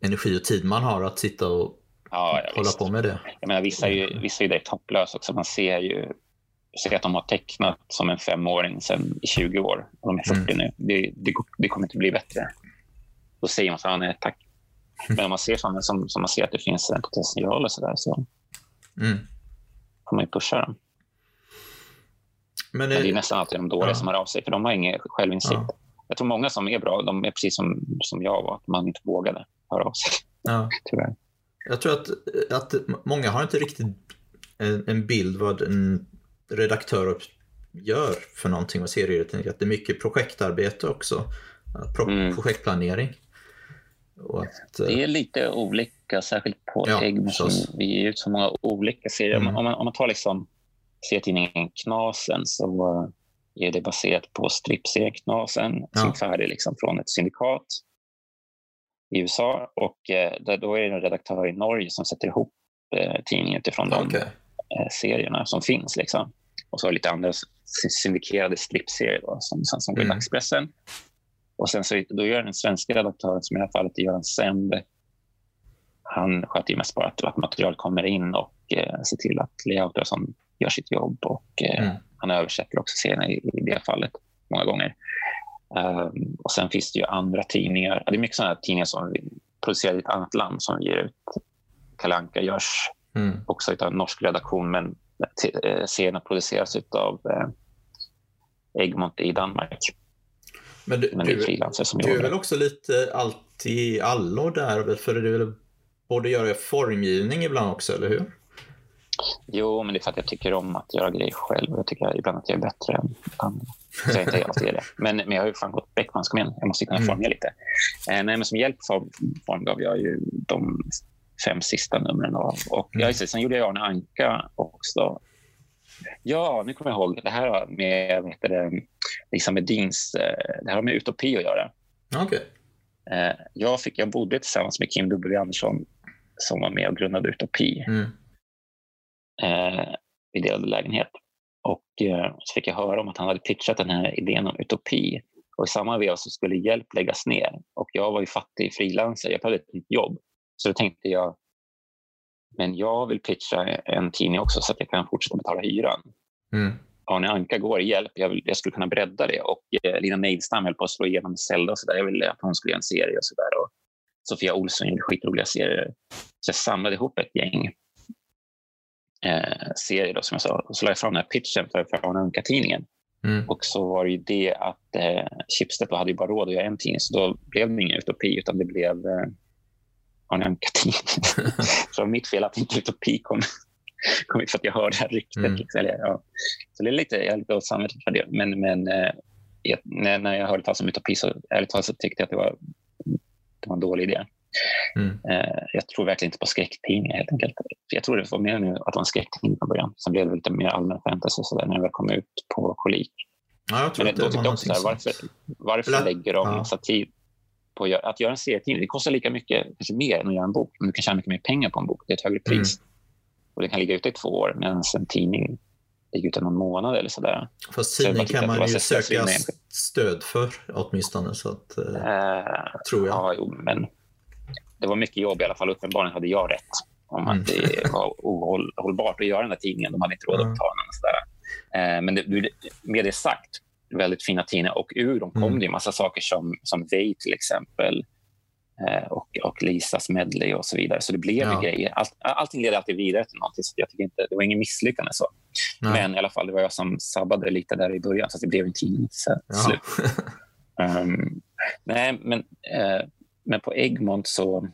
energi och tid man har att sitta och ja, ja, hålla visst. på med det. Jag menar, vissa är ju, vissa är det topplösa också. Man ser ju ser att de har tecknat som en femåring sedan i 20 år. Och de är 40 mm. nu. Det, det, det, kommer inte bli bättre. Då säger man så här, nej tack. Men om man ser sådana som, som man ser att det finns en potential och så där så mm. får man ju pusha dem. Men det, är nästan alltid de dåliga ja. som hör av sig, för de har ingen självinsikt. Ja. Jag tror många som är bra, de är precis som, som jag var, att man inte vågade höra av sig. Ja. Tyvärr. Jag tror att, att många har inte riktigt en, bild vad en redaktör gör för någonting med serier. Att det är mycket projektarbete också. Pro mm. Projektplanering. Att, det är lite olika, särskilt på ja, Egmont vi ger ut så många olika serier. Mm. Om, man, om man tar liksom serietidningen Knasen så är det baserat på strippserien Knasen ja. som är färdig liksom från ett syndikat i USA. Och eh, där, då är det en redaktör i Norge som sätter ihop eh, tidningen utifrån okay. de eh, serierna som finns. Liksom. Och så har lite andra syndikerade strippserier då, som, som, går i mm. dagspressen. Och sen så, då gör den svenska redaktören, som i det här fallet är Göran Semb, han sköter ju mest bara att, att material kommer in och eh, ser till att layouter som gör sitt jobb. Och eh, mm. Han översätter också serierna i, i, det fallet många gånger. Um, och Sen finns det ju andra tidningar. Det är mycket sådana tidningar som producerar i ett annat land som ger ut. Kalanka görs mm. också av en norsk redaktion men eh, serierna produceras av eh, Egmont i Danmark. Men du, Men du, du är väl också lite allt i allo där? För du vill borde göra formgivning ibland också, eller hur? Jo, men det är för att jag tycker om att göra grejer själv. Jag tycker ibland att jag är bättre än andra. Så jag inte alltid är det. Men, men jag har ju fan gått Beckmans, kom igen. Jag måste kunna mm. formga lite. Eh, nej, men som hjälp form, formgav jag ju de fem sista numren av. Och mm. ja, sen gjorde jag Arne Anka också. Ja, nu kommer jag ihåg. Det här med vad heter det, liksom med Deans, eh, det här har med utopi att göra. Okay. Eh, jag, fick, jag bodde tillsammans med Kim W Andersson som var med och grundade Utopi mm. eh, i delad lägenhet. Och eh, så fick jag höra om att han hade pitchat den här idén om utopi. Och I samma veva så skulle Hjälp läggas ner. Och Jag var ju fattig frilansare, jag behövde ett nytt jobb. Så då tänkte jag, men jag vill pitcha en tidning också så att jag kan fortsätta betala hyran. Mm. Arne Anka går i hjälp. Jag, vill, jag skulle kunna bredda det. Och eh, Lina Neidstam höll på att slå igenom Zelda och så där. Jag ville att hon skulle göra en serie och så där. Sofia Olsson gjorde skitroliga serier. Så jag samlade ihop ett gäng eh, serier då, som jag sa. Och så la jag fram den här pitchen för, för Arne Anka-tidningen. Mm. Och så var det ju det att eh, Schibsted hade ju bara råd att göra en tidning. Så då blev det ingen utopi utan det blev eh, Arne Anka-tidningen. så det var mitt fel att inte utopi kom kom hit för att jag hörde det här ryktet. Mm. Liksom. Eller, ja. Så det är lite, jag är lite åt samvetet för det. Men, men eh, jag, när, när jag hörde talas om utopi så ärligt talat så tyckte jag att det var, det var en dålig idé. Mm. Eh, jag tror verkligen inte på skräcktidningar helt enkelt. Jag tror det var mer nu att det var en skräcktidning från början. Sen blev det lite mer allmän fantasy så där när det väl kom ut på kolik. Ja, jag tror Men att då det tyckte jag också sånt. varför, varför Eller- lägger de ja. massa tid på att göra, att göra en serietidning? Det kostar lika mycket, kanske mer, än att göra en bok. Men du kan tjäna mycket mer pengar på en bok. Det är ett högre pris. Och det kan ligga ute i två år medan en tidning ligger ute någon månad eller sådär. Fast tidning kan det man ju söka stöd för åtminstone. Så att, eh, Eh, tror jag. Ja, jo, men det var mycket jobb i alla fall. Uppenbarligen hade jag rätt om Mm. att det var ohållbart att göra den där tidningen. De hade inte råd att Mm. betala den. Och sådär. Eh, men det, med det sagt, väldigt fina tidningar. Och ur dem kom Mm. det en massa saker som, som Vej till exempel. Eh, och, och Lisas medley och så vidare. Så det blev Ja. grejer. Allt, allting leder alltid vidare till någonting. Så jag tycker inte, det var ingen misslyckande. Så. nej. Men i alla fall, det var jag som sabbade lite där i början. Så det blev en tidning Ja. slut. Um, nej, men, eh, men på Egmont så...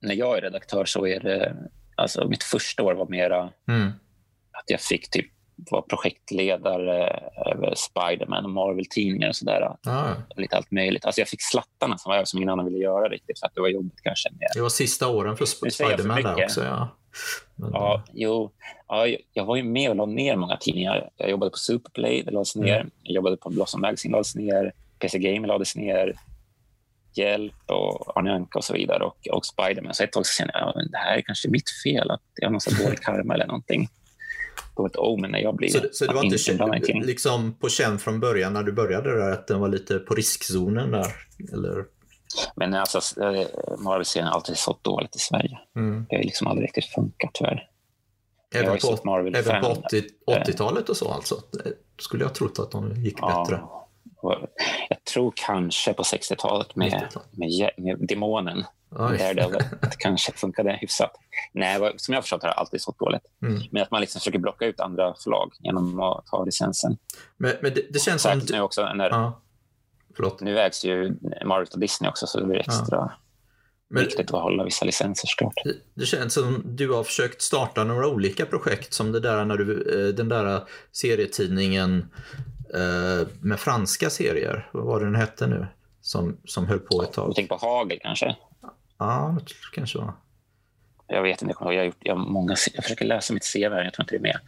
När jag är redaktör så är det... Alltså mitt första år var mera mm. att jag fick typ vara projektledare över Spiderman och Marvel-tidningar och sådär. Ja, Lite allt möjligt. Alltså jag fick slattarna som, var, som ingen annan ville göra riktigt för att det var jobbigt kanske. Med, det var sista åren för Sp- Spiderman där också. Ja. Men, Ja, jo, ja, jag- var ju med och la ner många tidningar. Jag jobbade på Superplay, det lades ner. Mm. Jag jobbade på Blossom Magazine, det lades ner. PC Gamer lades ner. Hjälp och Arne Anka och så vidare. Och, och Spiderman. Så ett tag så kände jag att det här är kanske mitt fel. Att jag har någon dålig karma eller någonting. Dåligt omen när jag blir Så, så det var inte liksom på känn från början när du började där att den var lite på riskzonen där? Eller? Men alltså, eh, Marvel-serien har alltid sålt dåligt i Sverige. Mm. Det har liksom aldrig riktigt funkat tyvärr. Även på, ett även på 80 80-talet och så alltså? Skulle jag trott att de gick bättre. Ja, och jag tror kanske på 60-talet med, 90-talet. med, jä- med demonen. Oj. Daredevil. det kanske funkade hyfsat. Nej, som jag har förstått har det alltid sålt dåligt. Mm. Men att man liksom försöker blocka ut andra förlag genom att ta licensen. Men, men det, det känns som... Särskilt nu också. När, Ja. Förlåt. Nu ägs ju Marvel och Disney också, så det blir extra Men viktigt att hålla vissa licenser såklart. det, det känns som du har försökt starta några olika projekt som det där när du, eh, den där serietidningen eh, med franska serier. Vad var det den hette nu? Som, som höll på ett Du tag. tänker på Hagel kanske? Ja, det kanske var. Jag vet inte, jag, har gjort, jag, har många, jag försöker läsa mitt CV, här, jag tror inte det är med.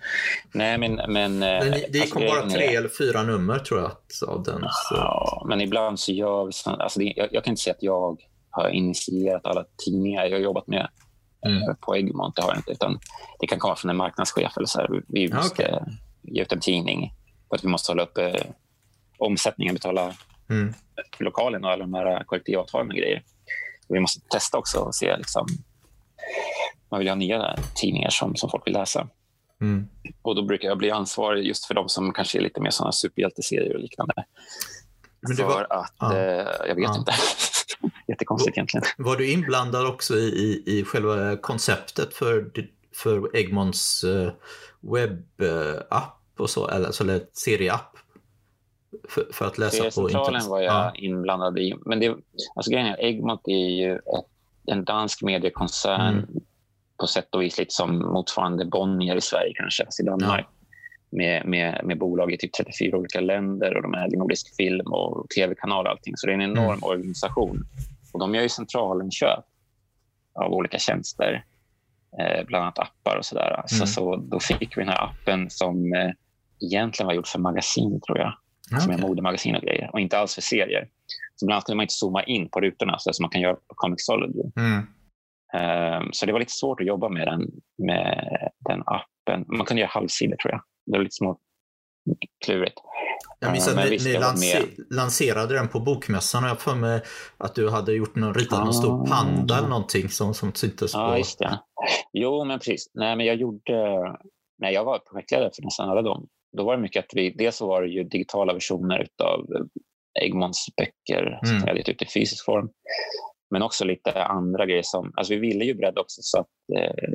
Nej, men... men Men eh, det alltså, kom bara tre eller fyra nummer tror jag av den. Ja, men ibland så gör alltså det, jag, jag kan inte säga att jag har initierat alla tidningar jag har jobbat med Mm. eh, på Egmont. Det har jag inte. Utan det kan komma från en marknadschef. Eller så här. Vi måste okej. ge ut en tidning för att vi måste hålla upp eh, omsättningen, betala Mm. lokalen och alla de här kollektivavtalen och grejer. Vi måste testa också och se liksom, man vill ha nya tidningar som, som folk vill läsa. Mm. Och då brukar jag bli ansvarig just för de som kanske är lite mer såna superhjälteserier och liknande. Men det för var, att, ja. eh, jag vet Ja. inte. Jättekonstigt egentligen. var du inblandad också i, i, i själva konceptet för, för Egmonts eh, webbapp och så, eller, alltså, eller serieapp? För, för att läsa på Centralen internet? var jag Ja. inblandad i. Men det, alltså grejen är, Egmont är ju ett, en dansk mediekoncern Mm. på sätt och vis lite som motsvarande Bonnier i Sverige kanske, fast i Danmark. Med, med, med bolag i typ 34 olika länder och de äger nordisk film och tv-kanal och allting. Så det är en enorm Mm. organisation. Och de gör ju centralinköp av olika tjänster, eh, bland annat appar och sådär. Så, Mm. så då fick vi den här appen som eh, egentligen var gjord för magasin, tror jag Ja, som är modemagasin och grejer och inte alls för serier. Så bland annat kunde man inte zooma in på rutorna så som man kan göra på Comixology. Mm. Um, så det var lite svårt att jobba med den, med den appen. Man kunde göra halvsidor tror jag. Det var lite små klurigt. Jag minns Ja, att men ni, ni jag var lanse, med. lanserade den på Bokmässan och jag för mig att du hade gjort någon, ritat någon stor Ah. panda eller någonting som, som syntes Ja, på... just det. Jo, men precis. Nej, men jag gjorde... När jag var projektledare för nästan alla dem, då var det mycket att vi... Dels var det ju digitala versioner av Egmonts böcker mm. som jag hade gett ut i fysisk form. Men också lite andra grejer som... Alltså vi ville ju bredda också så att eh,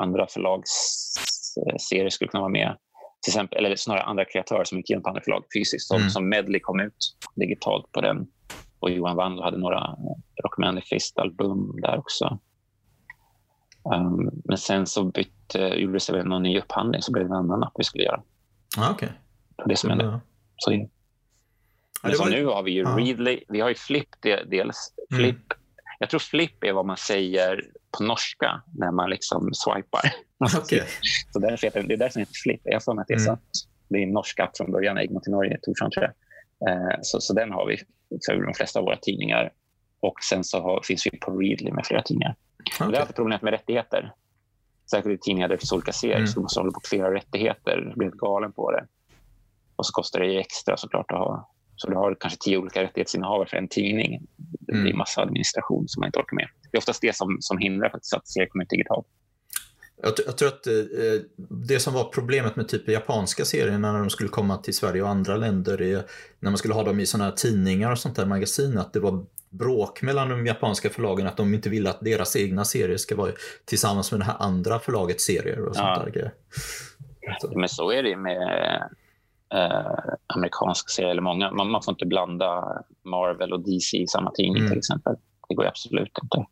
andra förlagsserier skulle kunna vara med. Till exempel, eller snarare andra kreatörer som gick igenom på andra förlag fysiskt. Som, mm. som Medley kom ut digitalt på den. Och Johan Wandlo hade några Rock Manifest-album där också. Um, men sen så bytte, gjordes det någon ny upphandling så blev det en annan app vi skulle göra. Ah, okay. Det som hände. Så, men ja, så var... nu har vi ju ah. Readly, vi har ju Flip dels. Mm. Flip, mm. Jag tror Flip är vad man säger på norska när man liksom swipar. Okay. så därför heter, det är därför den heter Flip. Jag får mig att det är mm. så. Det är en norsk app från början, Egmont i Norge, Torsson tror jag. Eh, så, så den har vi för de flesta av våra tidningar. Och sen så har, finns vi på Readly med flera tidningar. Okay. Det är alltid problemet med rättigheter. Särskilt i tidningar där det finns olika serier mm. så måste hålla på flera rättigheter. Blir helt galen på det. Och så kostar det extra såklart att ha. Så du har kanske tio olika rättighetsinnehavare för en tidning. Det blir mm. massa administration som man inte orkar med. Det är oftast det som, som hindrar faktiskt att serier kommer ut digitalt. Jag, jag, tror att eh, det som var problemet med typ japanska serier när de skulle komma till Sverige och andra länder, är, när man skulle ha dem i sådana här tidningar och sånt där magasin, att det var bråk mellan de japanska förlagen att de inte ville att deras egna serier ska vara tillsammans med det här andra förlagets serier och sånt ja. där Men så är det med eh, amerikanska serier, eller många. Man, man, får inte blanda Marvel och DC i samma tidning mm. till exempel. Det går absolut inte.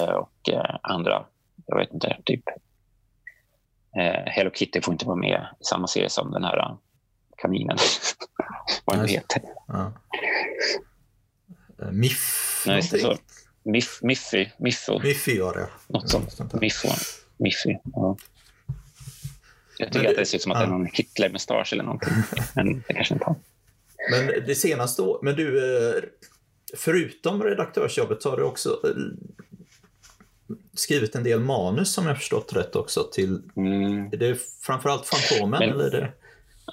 Eh, och eh, andra, jag vet inte, typ eh, Hello Kitty får inte vara med i samma serie som den här eh, kaninen. Vad den heter. Ja. Miff Nej, så. Miff, Miffy. Miffo. Miffy var det. Något sånt. Miffo. Miffy. Ja. Jag tycker det, att det ser ut som att ja. det är någon Hitler-mustasch eller någonting. Men det kanske inte har. Men det senaste året, men du, eh, förutom redaktörsjobbet har du också eh, skrivit en del manus som jag förstått rätt också till, mm. är det framförallt Fantomen men, eller är det?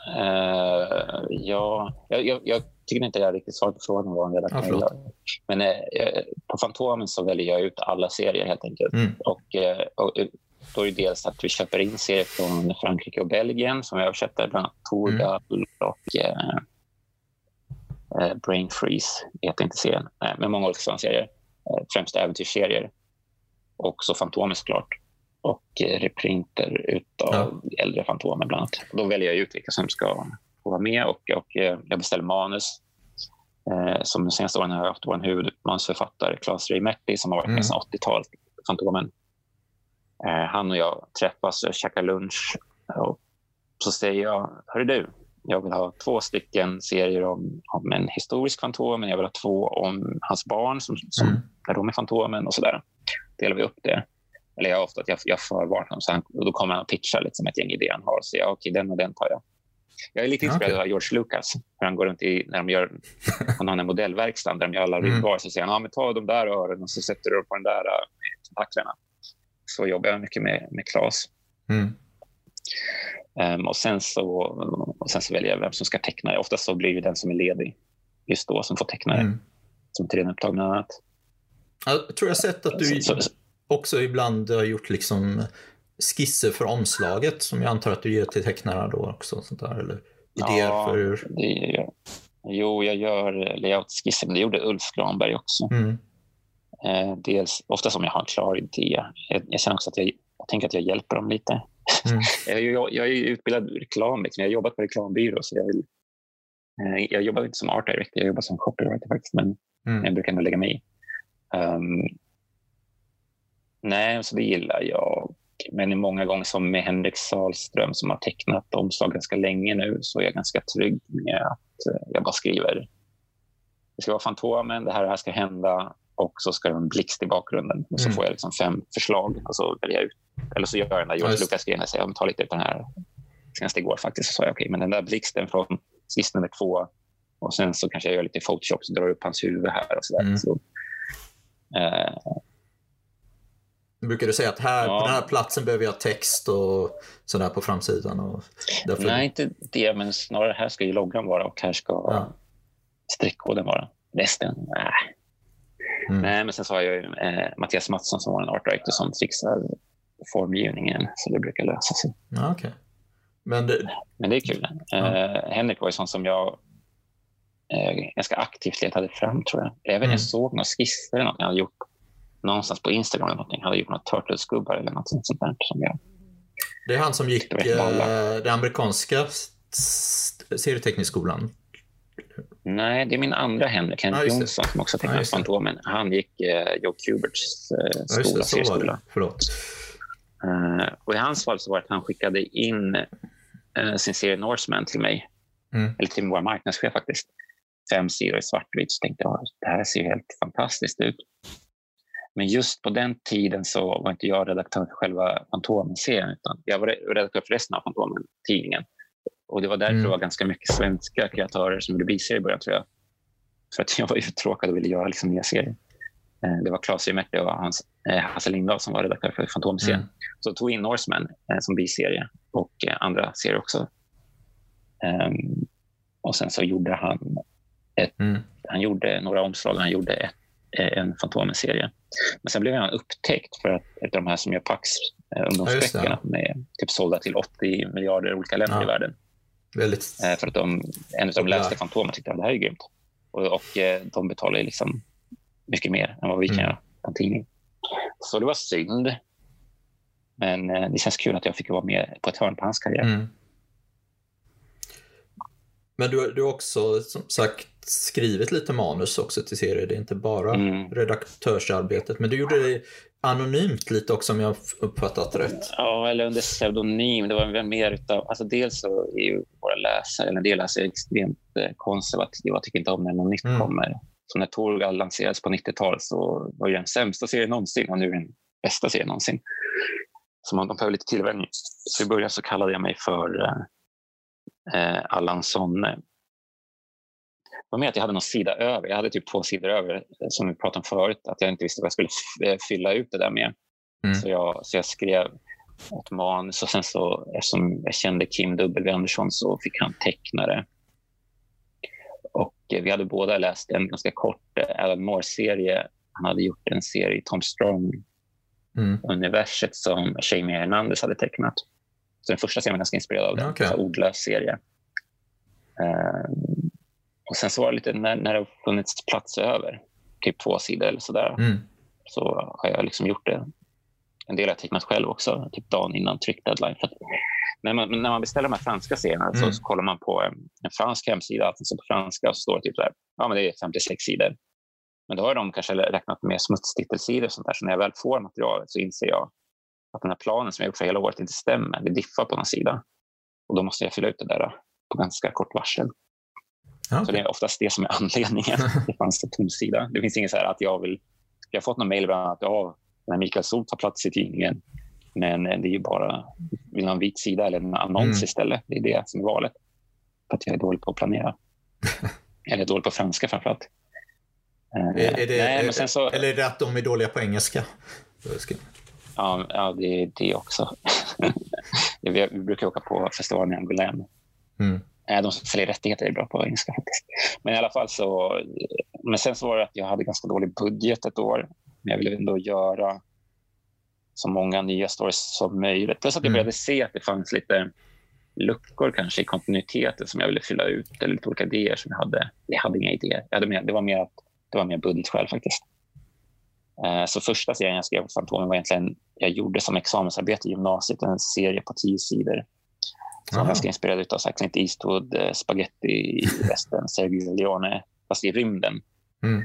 Uh, ja, jag, jag, jag tycker inte jag riktigt svarat på frågan vad en redaktör ja, gör. Men eh, på Fantomen så väljer jag ut alla serier helt enkelt. Mm. Och, eh, och, då är det dels att vi köper in serier från Frankrike och Belgien som vi översätter, bland annat Torgal mm. och eh, eh, Brain Freeze heter inte serien, eh, men många olika sådana serier. Eh, främst äventyrsserier. Och så Fantomen såklart. Och eh, reprinter utav ja. äldre Fantomen bland annat. Då väljer jag ut vilka som ska få vara med och, och eh, jag beställer manus. Eh, som de senaste åren har jag haft vår huvudmanusförfattare Claes Reimerti som har varit med mm. sedan 80-talet, Fantomen. Eh, han och jag träffas och käkar lunch och så säger jag, hörru du, jag vill ha två stycken serier om, om en historisk Fantomen, jag vill ha två om hans barn som, som mm. är de är Fantomen och så där. Delar vi upp det. Eller jag ofta att jag, jag förvarnar honom, så han, och då kommer han och pitchar liksom ett gäng idéer han har. Så jag, okej, den och den tar jag. Jag är lite inspirerad okay. av George Lucas. När han går runt i, när de gör, han har en modellverkstad där de gör alla mm. så säger han ja, men ta de där öronen och så sätter du på den där äh, tentaklerna. Så jobbar jag mycket med, med Claes. Mm. Um, och, sen så, och sen så väljer jag vem som ska teckna det. Oftast så blir det den som är ledig just då som får teckna det. Mm. Som är redan upptagen annat. Jag tror jag sett att du så, så, också ibland har gjort liksom skisser för omslaget som jag antar att du ger till tecknarna då också? Sånt där, eller idéer ja, för hur... det Jo, jag gör layoutskisser, men det gjorde Ulf Granberg också. Mm. Eh, dels, ofta som jag har en klar idé. Jag, jag känner också att jag, jag tänker att jag hjälper dem lite. Mm. jag, jag, jag, är utbildad reklam, liksom. jag har jobbat på reklambyrå. Så jag, vill, eh, jag jobbar inte som art director, jag jobbar som copywriter faktiskt, men mm. jag brukar ändå lägga mig i. Um, nej, så det gillar jag men många gånger som med Henrik Salström som har tecknat omslag ganska länge nu så är jag ganska trygg med att eh, jag bara skriver. Det ska vara Fantomen, det här, det här ska hända och så ska det vara en blixt i bakgrunden. Och så mm. får jag liksom fem förslag och så väljer jag ut. Eller så gör jag den där George Lucas-grejen och säger ta lite ut den här. Senast igår faktiskt så sa jag okej, okay, men den där blixten från skiss nummer två och sen så kanske jag gör lite Photoshop och drar upp hans huvud här och så där. Mm. Så, eh, Brukar du säga att här, ja. på den här platsen behöver jag text och sådär på framsidan? Och därför... Nej, inte det, men snarare här ska ju loggan vara och här ska ja. streckkoden vara. Resten, nej. Mm. Nej, men sen så har jag ju eh, Mattias Mattsson som var en art director som fixar formgivningen, så det brukar lösa sig. Ja, okay. men, det... men det är kul. Ja. Eh, Henrik var ju sån som jag eh, ganska aktivt letade fram, tror jag. Även mm. jag såg några skisser eller något jag hade gjort någonstans på Instagram eller någonting. Hade gjort några Turtles-gubbar eller något sånt där som jag det är han som gick eh, den amerikanska serieteknikskolan. Nej, det är min andra Henrik, Henrik ja, Jonsson, som också tecknat ja, Fantomen. Han gick eh, Joe Kuberts eh, skola, ja, serieskola. Förlåt. Uh, och I hans fall så var det att han skickade in uh, sin serie Norseman till mig. Mm. Eller till vår marknadschef faktiskt. Fem sidor i svartvitt. Så tänkte jag det här ser helt fantastiskt ut. Men just på den tiden så var inte jag redaktör för själva Fantomen-serien utan jag var redaktör för resten av Fantomen-tidningen. Och det var därför mm. det var ganska mycket svenska kreatörer som gjorde biserier i början tror jag. För att jag var uttråkad och ville göra liksom nya serier. Eh, det var Claes Märte och hans, eh, Hasse Lindahl som var redaktör för Fantomserien. Mm. Så tog in Norseman eh, som biserie och eh, andra serier också. Um, och sen så gjorde han ett, mm. han gjorde några omslag. Han gjorde ett, en Fantomen-serie. Men sen blev han upptäckt för att ett av de här som gör Pax, eh, ungdomsböckerna, ja, är typ sålda till 80 miljarder olika länder ja. i världen. Väldigt... Eh, för att de, en av de läste Fantomen tyckte att det här är grymt. Och, och eh, de betalar liksom mycket mer än vad vi kan mm. göra på en tidning. Så det var synd. Men eh, det känns kul att jag fick vara med på ett hörn på hans karriär. Mm. Men du, du har också som sagt skrivit lite manus också till serier. Det är inte bara mm. redaktörsarbetet. Men du gjorde det anonymt lite också om jag uppfattat rätt. Ja, eller under pseudonym. Det var mer utav... Alltså dels så är ju våra läsare, eller en del läsare, extremt eh, konservativa. Tycker inte om när något nytt mm. kommer. Så när Torgal lanserades på 90-talet så var det den sämsta serien någonsin och nu är den bästa serien någonsin. Så man, de behöver lite tillvänjning. Så i början så kallade jag mig för eh, Allan Sonne var med att jag hade någon sida över. Jag hade typ två sidor över, eh, som vi pratade om förut, att jag inte visste vad jag skulle eh, fylla ut det där med. Mm. Så, jag, så jag skrev ett manus och sen så, eftersom jag kände Kim W Andersson så fick han teckna det. Och eh, vi hade båda läst en ganska kort Alan Moore-serie. Han hade gjort en serie i Tom Strong-universet mm. som Jamie Hernandez hade tecknat. Så den första serien var ganska inspirerad av den, okay. en odlös serie. Och sen så var det lite när, när det har funnits plats över, typ två sidor eller sådär, mm. så har jag liksom gjort det. En del har jag tecknat själv också, typ dagen innan tryckdeadline. För när, man, när man beställer de här franska serierna mm. så, så, kollar man på en, en fransk hemsida, alltså på franska, och så står det typ här, ja men det är 56 sidor. Men då har de kanske räknat med smutstitelsidor och sånt där, så när jag väl får materialet så inser jag att den här planen som jag gjort för hela året inte stämmer. Det diffar på någon sida. Och då måste jag fylla ut det där på ganska kort varsel. Okay. Så det är oftast det som är anledningen. Det fanns en tom sida. Det finns inget så här att jag vill... Jag har fått någon mejl att ja, när Mikael Sol tar plats i tidningen. Men det är ju bara vill ha en vit sida eller en annons mm. istället. Det är det som är valet. För att jag är dålig på att planera. eller dålig på franska framförallt. Är, är det, Nej, men sen så, eller är det att de är dåliga på engelska? Ja, ja det är det också. vi, brukar åka på festivalen i Angoulême. Mm. Eh, de som säljer rättigheter är bra på engelska faktiskt. Men i alla fall så... Men sen så var det att jag hade ganska dålig budget ett år. Men jag ville ändå göra så många nya stories som möjligt. Plus att jag mm. började se att det fanns lite luckor kanske i kontinuiteten som jag ville fylla ut. Eller lite olika idéer som jag hade. Jag hade inga idéer. Jag hade mer, det var mer att det var mer budgetskäl faktiskt. Eh, så första serien jag skrev på Fantomen var egentligen, jag gjorde som examensarbete i gymnasiet, en serie på tio sidor som ganska inspirerad av Clint Eastwood, eh, Spaghetti i västern, Sergio Leone, fast i rymden. Mm.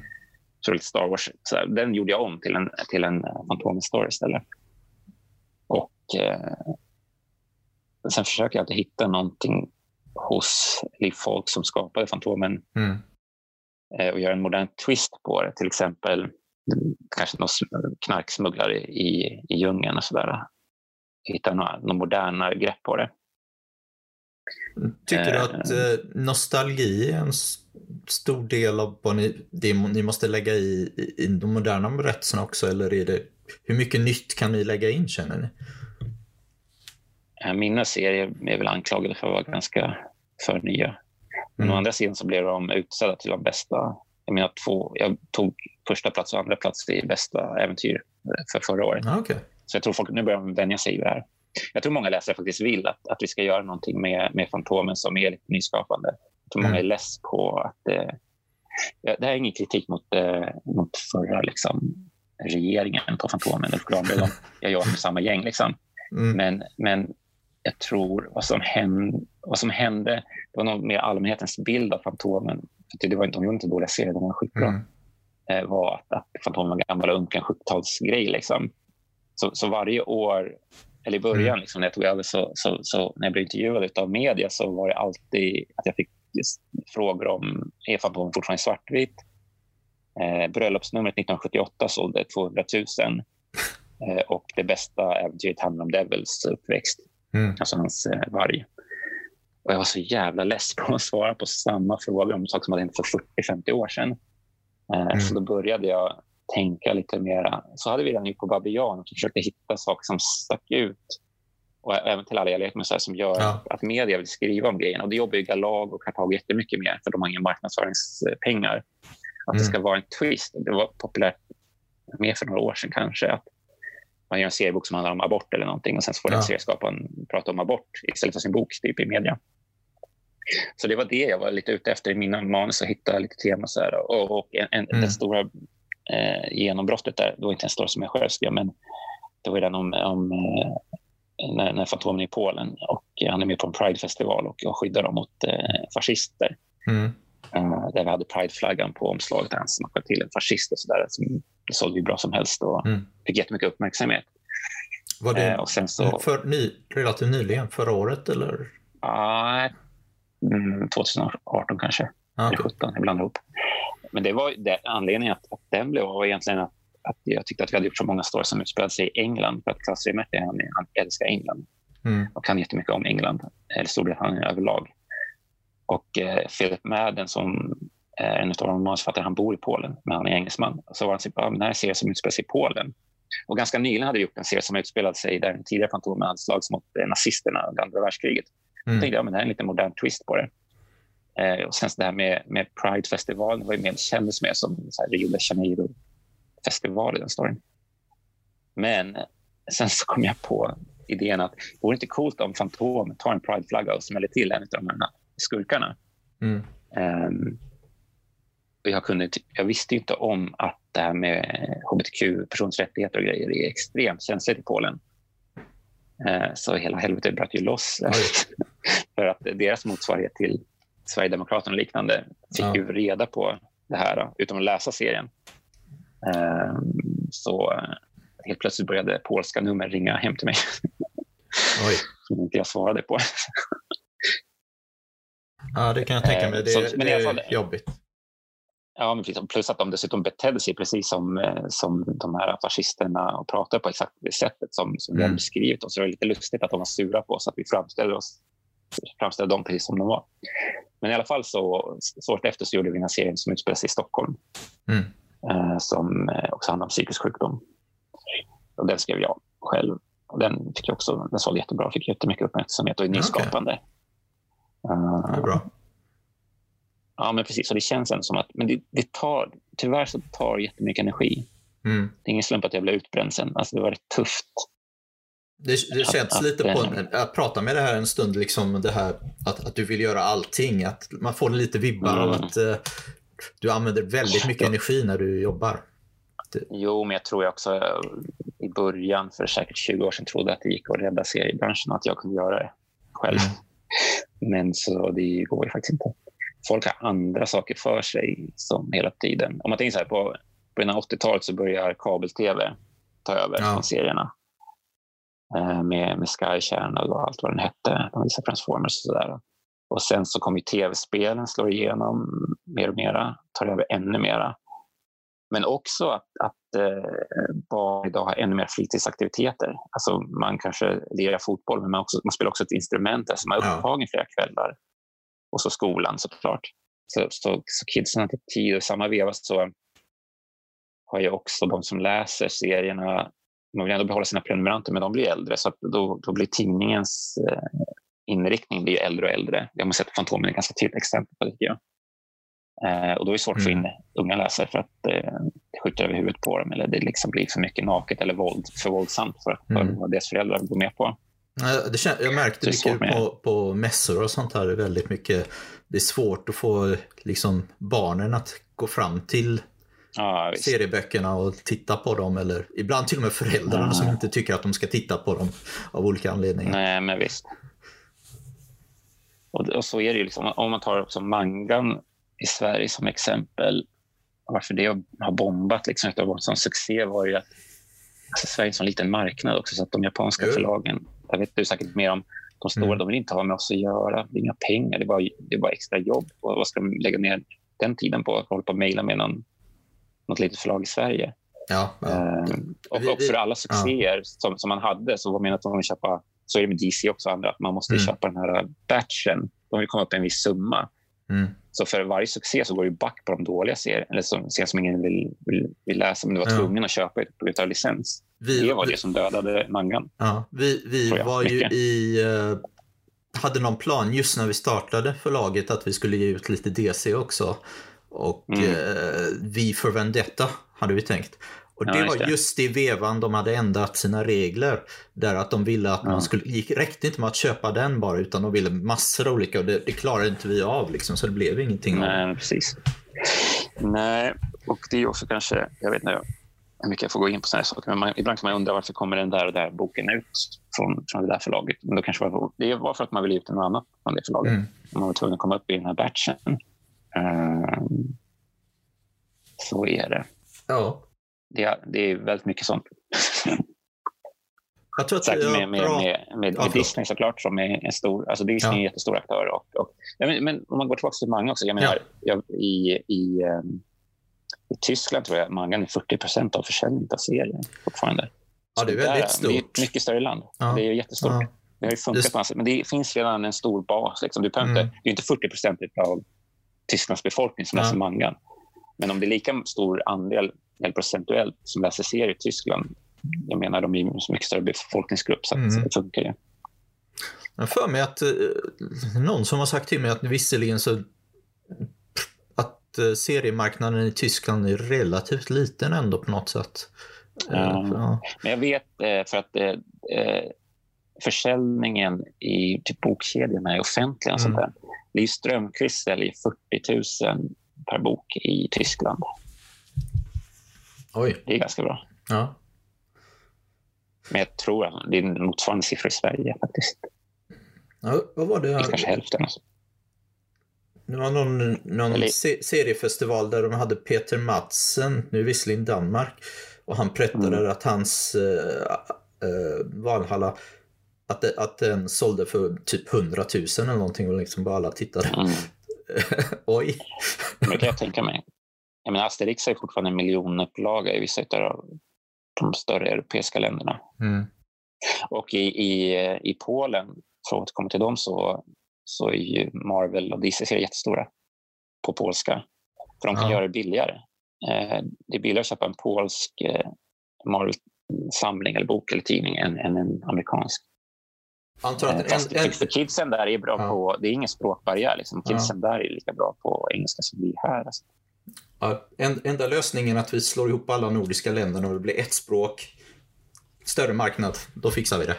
Så lite Star Wars. Så den gjorde jag om till en, till en eh, Fantomen Story istället. Och eh, sen försöker jag alltid hitta någonting hos folk som skapade Fantomen mm. eh, och göra en modern twist på det. Till exempel kanske någon knarksmugglare i, i djungeln och sådär. Hitta några, några modernare grepp på det. Tycker du att eh. eh, nostalgi är en stor del av vad ni, det ni måste lägga i, i, de moderna berättelserna också? Eller är det, hur mycket nytt kan ni lägga in känner ni? Mina serier är väl anklagade för att vara ganska för nya. Men mm. å andra sidan så blev de utsedda till de bästa. Jag menar två, jag tog första plats och andra plats i bästa äventyr för förra året. Ah, okay. Så jag tror folk nu börjar vänja sig vid det här. Jag tror många läsare faktiskt vill att, att vi ska göra någonting med, med Fantomen som är lite nyskapande. Jag tror många är less på att... Eh, det här är ingen kritik mot, eh, mot förra liksom, regeringen på Fantomen. Jag jobbar med samma gäng. Liksom. Mm. Men, men jag tror vad som hände, vad som hände det var nog mer allmänhetens bild av Fantomen. För det var inte, de gjorde inte dåliga serier, de var skitbra. Mm. Eh, var att, att Fantomen var gammal och unken 70-talsgrej. Liksom. Så, så varje år, eller i början mm. liksom, när jag tog över, så, så, så, när jag blev intervjuad av media så var det alltid att jag fick frågor om är Fantomen fortfarande svartvit? Eh, bröllopsnumret 1978 sålde 200 000 eh, och det bästa äventyret handlar om Devils uppväxt, mm. alltså hans eh, varg. Och jag var så jävla less på att svara på samma fråga om saker som hade hänt för 40-50 år sedan. Eh, mm. Så då började jag tänka lite mera. Så hade vi redan gjort på Babian och försökte hitta saker som stack ut. Och även till alla jag leker med så som gör ja. att media vill skriva om grejen. Och det jobbar ju Galag och Kartag jättemycket mer för de har inga marknadsföringspengar. Att mm. det ska vara en twist. Det var populärt mer för några år sedan kanske. Att man gör en seriebok som handlar om abort eller någonting och sen så får ja. den serieskaparen prata om abort istället för sin bok typ, i media. Så det var det jag var lite ute efter i mina manus, att hitta lite teman. Så här. Och, och en, en, mm. det stora eh, genombrottet där, det var inte en story som jag själv skrev, men det var den om, om eh, när, när Fantomen är i Polen och han är med på en Pride-festival och, och skyddar dem mot eh, fascister. Mm. Uh, där vi hade Pride-flaggan på omslaget. Han smackade till en fascist och sådär. Det sålde ju bra som helst och mm. fick jättemycket uppmärksamhet. Var det uh, och sen så, för, ny, relativt nyligen? Förra året eller? Uh, 2018 kanske. Okay. Eller 17, ibland ihop. Men det var det, anledningen att, att den blev var egentligen att, att jag tyckte att vi hade gjort så många stories som utspelade sig i England. För att Claes Remetti, han, han älskar England mm. och kan jättemycket om England. Eller Storbritannien överlag. Och eh, Philip Madden som är en av de manusförfattarna, han bor i Polen, men han är engelsman. Så var han typ, den här serien som utspelar sig i Polen. Och ganska nyligen hade vi gjort en serie som utspelade sig där den tidigare Fantomen hade slagits mot eh, nazisterna under andra världskriget. Mm. Jag tänkte jag, men det här är en lite modern twist på det. Eh, och sen det här med, med Pride-festivalen var ju mer, kändes mer som så här, Rio de Janeiro-festival i den storyn. Men sen så kom jag på idén att det vore inte coolt om Fantomen tar en Pride-flagga och smäller till en av de här skurkarna. Mm. Um, och jag, kunde, jag visste inte om att det här med hbtq-persons rättigheter och grejer är extremt känsligt i Polen. Uh, så hela helvetet bröt ju loss. för att deras motsvarighet till Sverigedemokraterna och liknande fick ja. ju reda på det här utan att läsa serien. Uh, så helt plötsligt började polska nummer ringa hem till mig. Oj. Som inte jag svarade på. Ja, det kan jag tänka mig. Det, så, det är fall, jobbigt. Ja, men plus att de dessutom betedde sig precis som, eh, som de här fascisterna och pratade på exakt det sättet som, som mm. vi hade beskrivit oss. Det var lite lustigt att de var sura på oss, att vi framställde, oss, framställde dem precis som de var. Men i alla fall så, så året efter så gjorde vi en serie som utspelar sig i Stockholm. Mm. Eh, som eh, också handlar om psykisk sjukdom. Och den skrev jag själv. Och den, fick jag också, den sålde jättebra, fick jättemycket uppmärksamhet och är nyskapande. Okay. Uh, det är bra. Ja, men precis. Så det känns ändå som att men det, det tar, tyvärr så tar jättemycket energi. Mm. Det är ingen slump att jag blev utbränd sen. Alltså, det var rätt tufft. Det, det känns att, lite på, att, att prata med det här en stund, liksom det här att, att du vill göra allting. Att man får lite vibbar mm. av att uh, du använder väldigt mycket energi när du jobbar. Det... Jo, men jag tror jag också i början, för säkert 20 år sedan, trodde att det gick att rädda seriebranschen och att jag kunde göra det själv. Mm. Men så det går ju faktiskt inte. Folk har andra saker för sig som hela tiden. Om man tänker så här, på, på 80-talet så börjar kabel-tv ta över ja. serierna. Eh, med, med Sky Channel och allt vad den hette. De visade Transformers och sådär. Och sen så kommer tv-spelen slå igenom mer och mera, tar över ännu mera. Men också att, att eh, barn idag har ännu mer fritidsaktiviteter. Alltså man kanske lirar fotboll, men man, också, man spelar också ett instrument där, så man är upptagen flera kvällar. Och så skolan såklart. Så, så, så kidsen har inte tid. Och i samma veva så har ju också de som läser serierna, man vill ändå behålla sina prenumeranter, men de blir äldre. Så då, då blir tidningens eh, inriktning blir äldre och äldre. Jag har sett Fantomen är ett ganska tydligt exempel på det. Eh, och då är det svårt att få in unga läsare för att eh, det skjuter över huvudet på dem eller det liksom blir för mycket naket eller våld, för våldsamt för, för Mm. vad deras föräldrar går med på. Det kän- jag märkte mycket på, på mässor och sånt här, väldigt mycket, det är svårt att få liksom, barnen att gå fram till Ja, serieböckerna och titta på dem eller ibland till och med föräldrarna Ja. som inte tycker att de ska titta på dem av olika anledningar. Nej, men visst. Och, och så är det ju. Liksom, om man tar som mangan i Sverige som exempel. Varför det har bombat liksom, efter att ha varit en succé var ju att alltså, Sverige är en sån liten marknad också. Så att de japanska Jo. förlagen, jag vet du säkert mer om de stora, Mm. de vill inte ha med oss att göra. Det är inga pengar, det är bara, det är bara extra jobb. Och vad ska de lägga ner den tiden på? Att hålla på och mejla med någon, något litet förlag i Sverige? Ja, ja. Ehm, och, Vi- och vi- för alla succéer som, som man hade så var meningen att de ville köpa, så är det med DC också, andra, att man måste Mm. köpa den här batchen. De vill komma upp i en viss summa. Mm. Så för varje succé så går det back på de dåliga serier, eller som, serier som ingen vill, vill, vill läsa, men du var Ja. tvungen att köpa på grund av licens. Vi, Det var det som dödade mangan. Ja, vi, vi jag, var ju mycket. i... eh, hade någon plan just när vi startade förlaget att vi skulle ge ut lite DC också. Och Mm. eh, Vi för Vendetta hade vi tänkt. Och Ja, det just var just i vevan de hade ändrat sina regler. Där att de ville att Ja. man skulle, gick, räckte inte med att köpa den bara utan de ville massor av olika och det, det klarade inte vi av liksom så det blev ingenting av. Nej, precis. Nej, och det är också kanske, jag vet inte hur mycket jag får gå in på sådana här saker, men man, ibland kan man undra varför kommer den där och där boken ut från, från det där förlaget. Men då kanske var, det var för att man ville ut något annat från det förlaget. Mm. Man var tvungen att komma upp i den här batchen. Ehm, så är det. Ja. Det är, det är väldigt mycket sånt. Jag tror att har med, med, bra... med, med, Ja, med förlåt. Disney såklart, som är en stor, alltså Disney Ja. är en jättestor aktör. Och, och, ja, men, men om man går tillbaka till manga också. Jag menar, jag, i, i, ehm, I Tyskland tror jag mangan är 40 procent av försäljningen av serien fortfarande. Ja, det är väldigt där, stort. Det är ett mycket större land. Ja. Det är jättestort. Ja. Det har ju funkat Det- men det finns redan en stor bas. Liksom. Du behöver Mm. inte, det är inte 40 procent av Tysklands befolkning som Ja. läser mangan. Men om det är lika stor andel, eller procentuellt, som läser serier i Tyskland, jag menar de är ju en mycket större befolkningsgrupp, så Mm. det funkar ju. Jag har för mig att eh, någon som har sagt till mig att visserligen så att eh, seriemarknaden i Tyskland är relativt liten ändå på något sätt. Eh, Ja. ja. Men jag vet för att försäljningen i typ bokkedjorna är offentlig. Och sånt Mm. Där. Liv Strömquist säljer 40 000 per bok i Tyskland. Oj. Det är ganska bra. Ja. Men jag tror att det är motsvarande siffra i Sverige faktiskt. ja. Vad var det? Eller kanske hälften. Alltså. Det var någon, någon Eller- se- seriefestival där de hade Peter Madsen, nu visserligen Danmark, och han berättade Mm. att hans uh, Valhalla att, det, att den sålde för typ 100 000 eller någonting och liksom bara alla tittade. Mm. Oj. Det kan jag tänka mig. Jag menar, Asterix är fortfarande en miljonupplaga i vissa av de större europeiska länderna. Mm. Och i, i, i Polen, för att återkomma till dem, så, så är ju Marvel och DC-serier jättestora på polska. För de kan Ja. göra det billigare. Eh, det är billigare att köpa en polsk eh, Marvel-samling eller bok eller tidning än, än en amerikansk. Jag antar Eh, att fast en, en, för kidsen där är bra Ja. på, det är ingen språkbarriär. Liksom. Kidsen där är lika bra på engelska som vi här. Alltså. ja, en, enda lösningen är att vi slår ihop alla nordiska länderna och det blir ett språk, större marknad, då fixar vi det.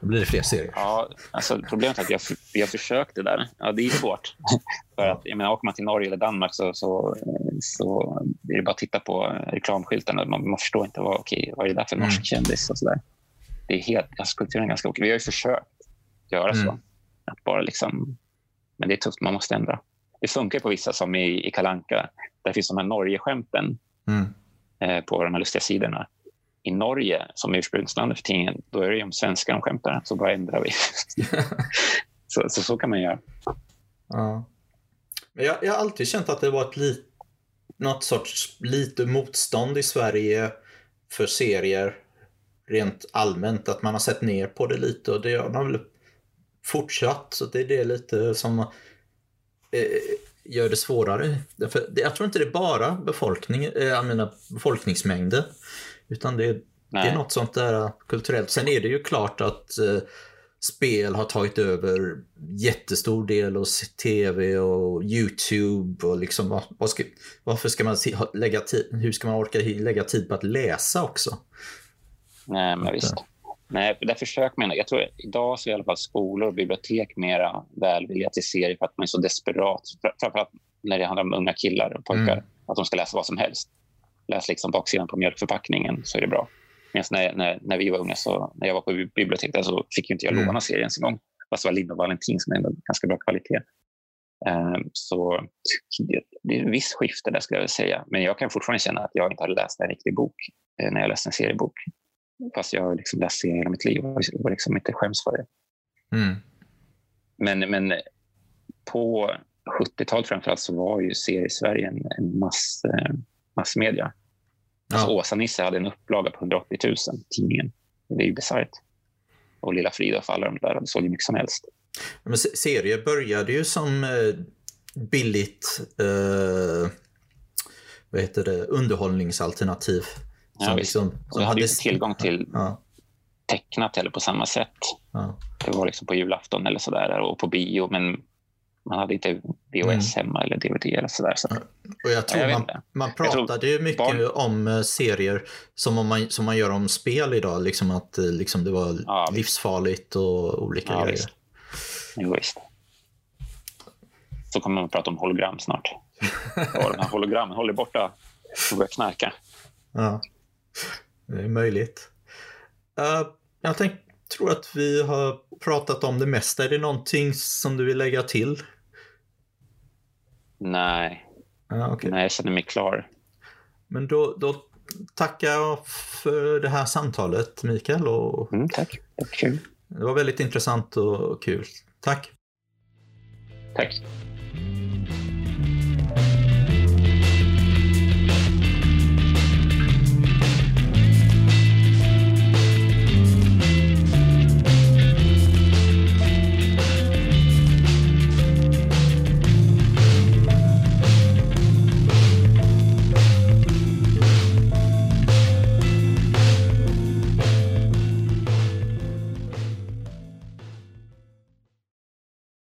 Då blir det fler serier. Ja, alltså, problemet är att vi har, vi har försökt det där. Ja, det är svårt. För att, jag menar, åker man till Norge eller Danmark så, så, så är det bara att titta på reklamskyltarna. Man, man förstår inte vad, okej, vad är det där för norsk Mm. kändis och så där. Det är helt, alltså, kulturen är ganska okej. Vi har ju försökt göra så. Mm. Att bara liksom, men det är tufft, man måste ändra. Det funkar på vissa som i, i Kalanka. Där finns de här Norge-skämten Mm. eh, på de här lustiga sidorna. I Norge, som ursprungslandet för tidningen, då är det ju om svenskar de skämtar. Så bara ändrar vi. så, så, så kan man göra. Ja. Men jag, jag har alltid känt att det var ett lit, något sorts lite motstånd i Sverige för serier rent allmänt. Att man har sett ner på det lite och det har man väl fortsatt. Så det är det lite som eh, gör det svårare. För det, jag tror inte det är bara befolkning, eh, jag menar befolkningsmängden. Utan det, det är något sånt där kulturellt. Sen är det ju klart att eh, spel har tagit över jättestor del av tv och YouTube och liksom vad, vad ska, varför ska man lägga tid, hur ska man orka lägga tid på att läsa också? Nej, men visst. Nej, där försöker man. Jag tror idag så är i alla fall skolor och bibliotek mera välvilliga till serier för att man är så desperat. Framförallt när det handlar om unga killar och pojkar. Mm. Att de ska läsa vad som helst. Läs liksom baksidan på mjölkförpackningen så är det bra. Medan när, när, när vi var unga, så, när jag var på biblioteket så fick inte jag mm. låna serien ens en gång. Fast det var Linn och Valentin som är ganska bra kvalitet. Um, så det, det är en viss skifte där skulle jag säga. Men jag kan fortfarande känna att jag inte har läst en riktig bok eh, när jag läste en seriebok. Fast jag har liksom läst serier hela mitt liv och liksom inte skäms för det. Mm. Men, men på 70-talet framförallt så var ju seriesverige en, en mass, eh, massmedia. Alltså ja. Åsa-Nisse hade en upplaga på 180 000, tidningen. Det är ju bisarrt. Och Lilla Frida och alla de där hade sålt mycket som helst. Men serier började ju som eh, billigt eh, vad heter det, underhållningsalternativ. Ja, som liksom, som hade, hade inte tillgång till ja. tecknat eller på samma sätt. Ja. Det var liksom på julafton eller sådär och på bio. Men man hade inte VHS mm. hemma eller DVD eller sådär. Så. Och jag tror jag man, man pratade ju mycket barn... om eh, serier som, om man, som man gör om spel idag. Liksom att eh, liksom det var ja, livsfarligt och olika ja, grejer. Visst. Jo, visst. Så kommer man att prata om hologram snart. Och de här hologrammen håller borta och börjar knarka. Ja, det är möjligt. Uh, jag tänk, tror att vi har pratat om det mesta. Är det någonting som du vill lägga till? Nej. Ah, okay. Nej, jag känner mig klar. Men då, då tackar jag för det här samtalet, Mikael. Och... Mm, tack. Det var kul. Det var väldigt intressant och kul. Tack. Tack.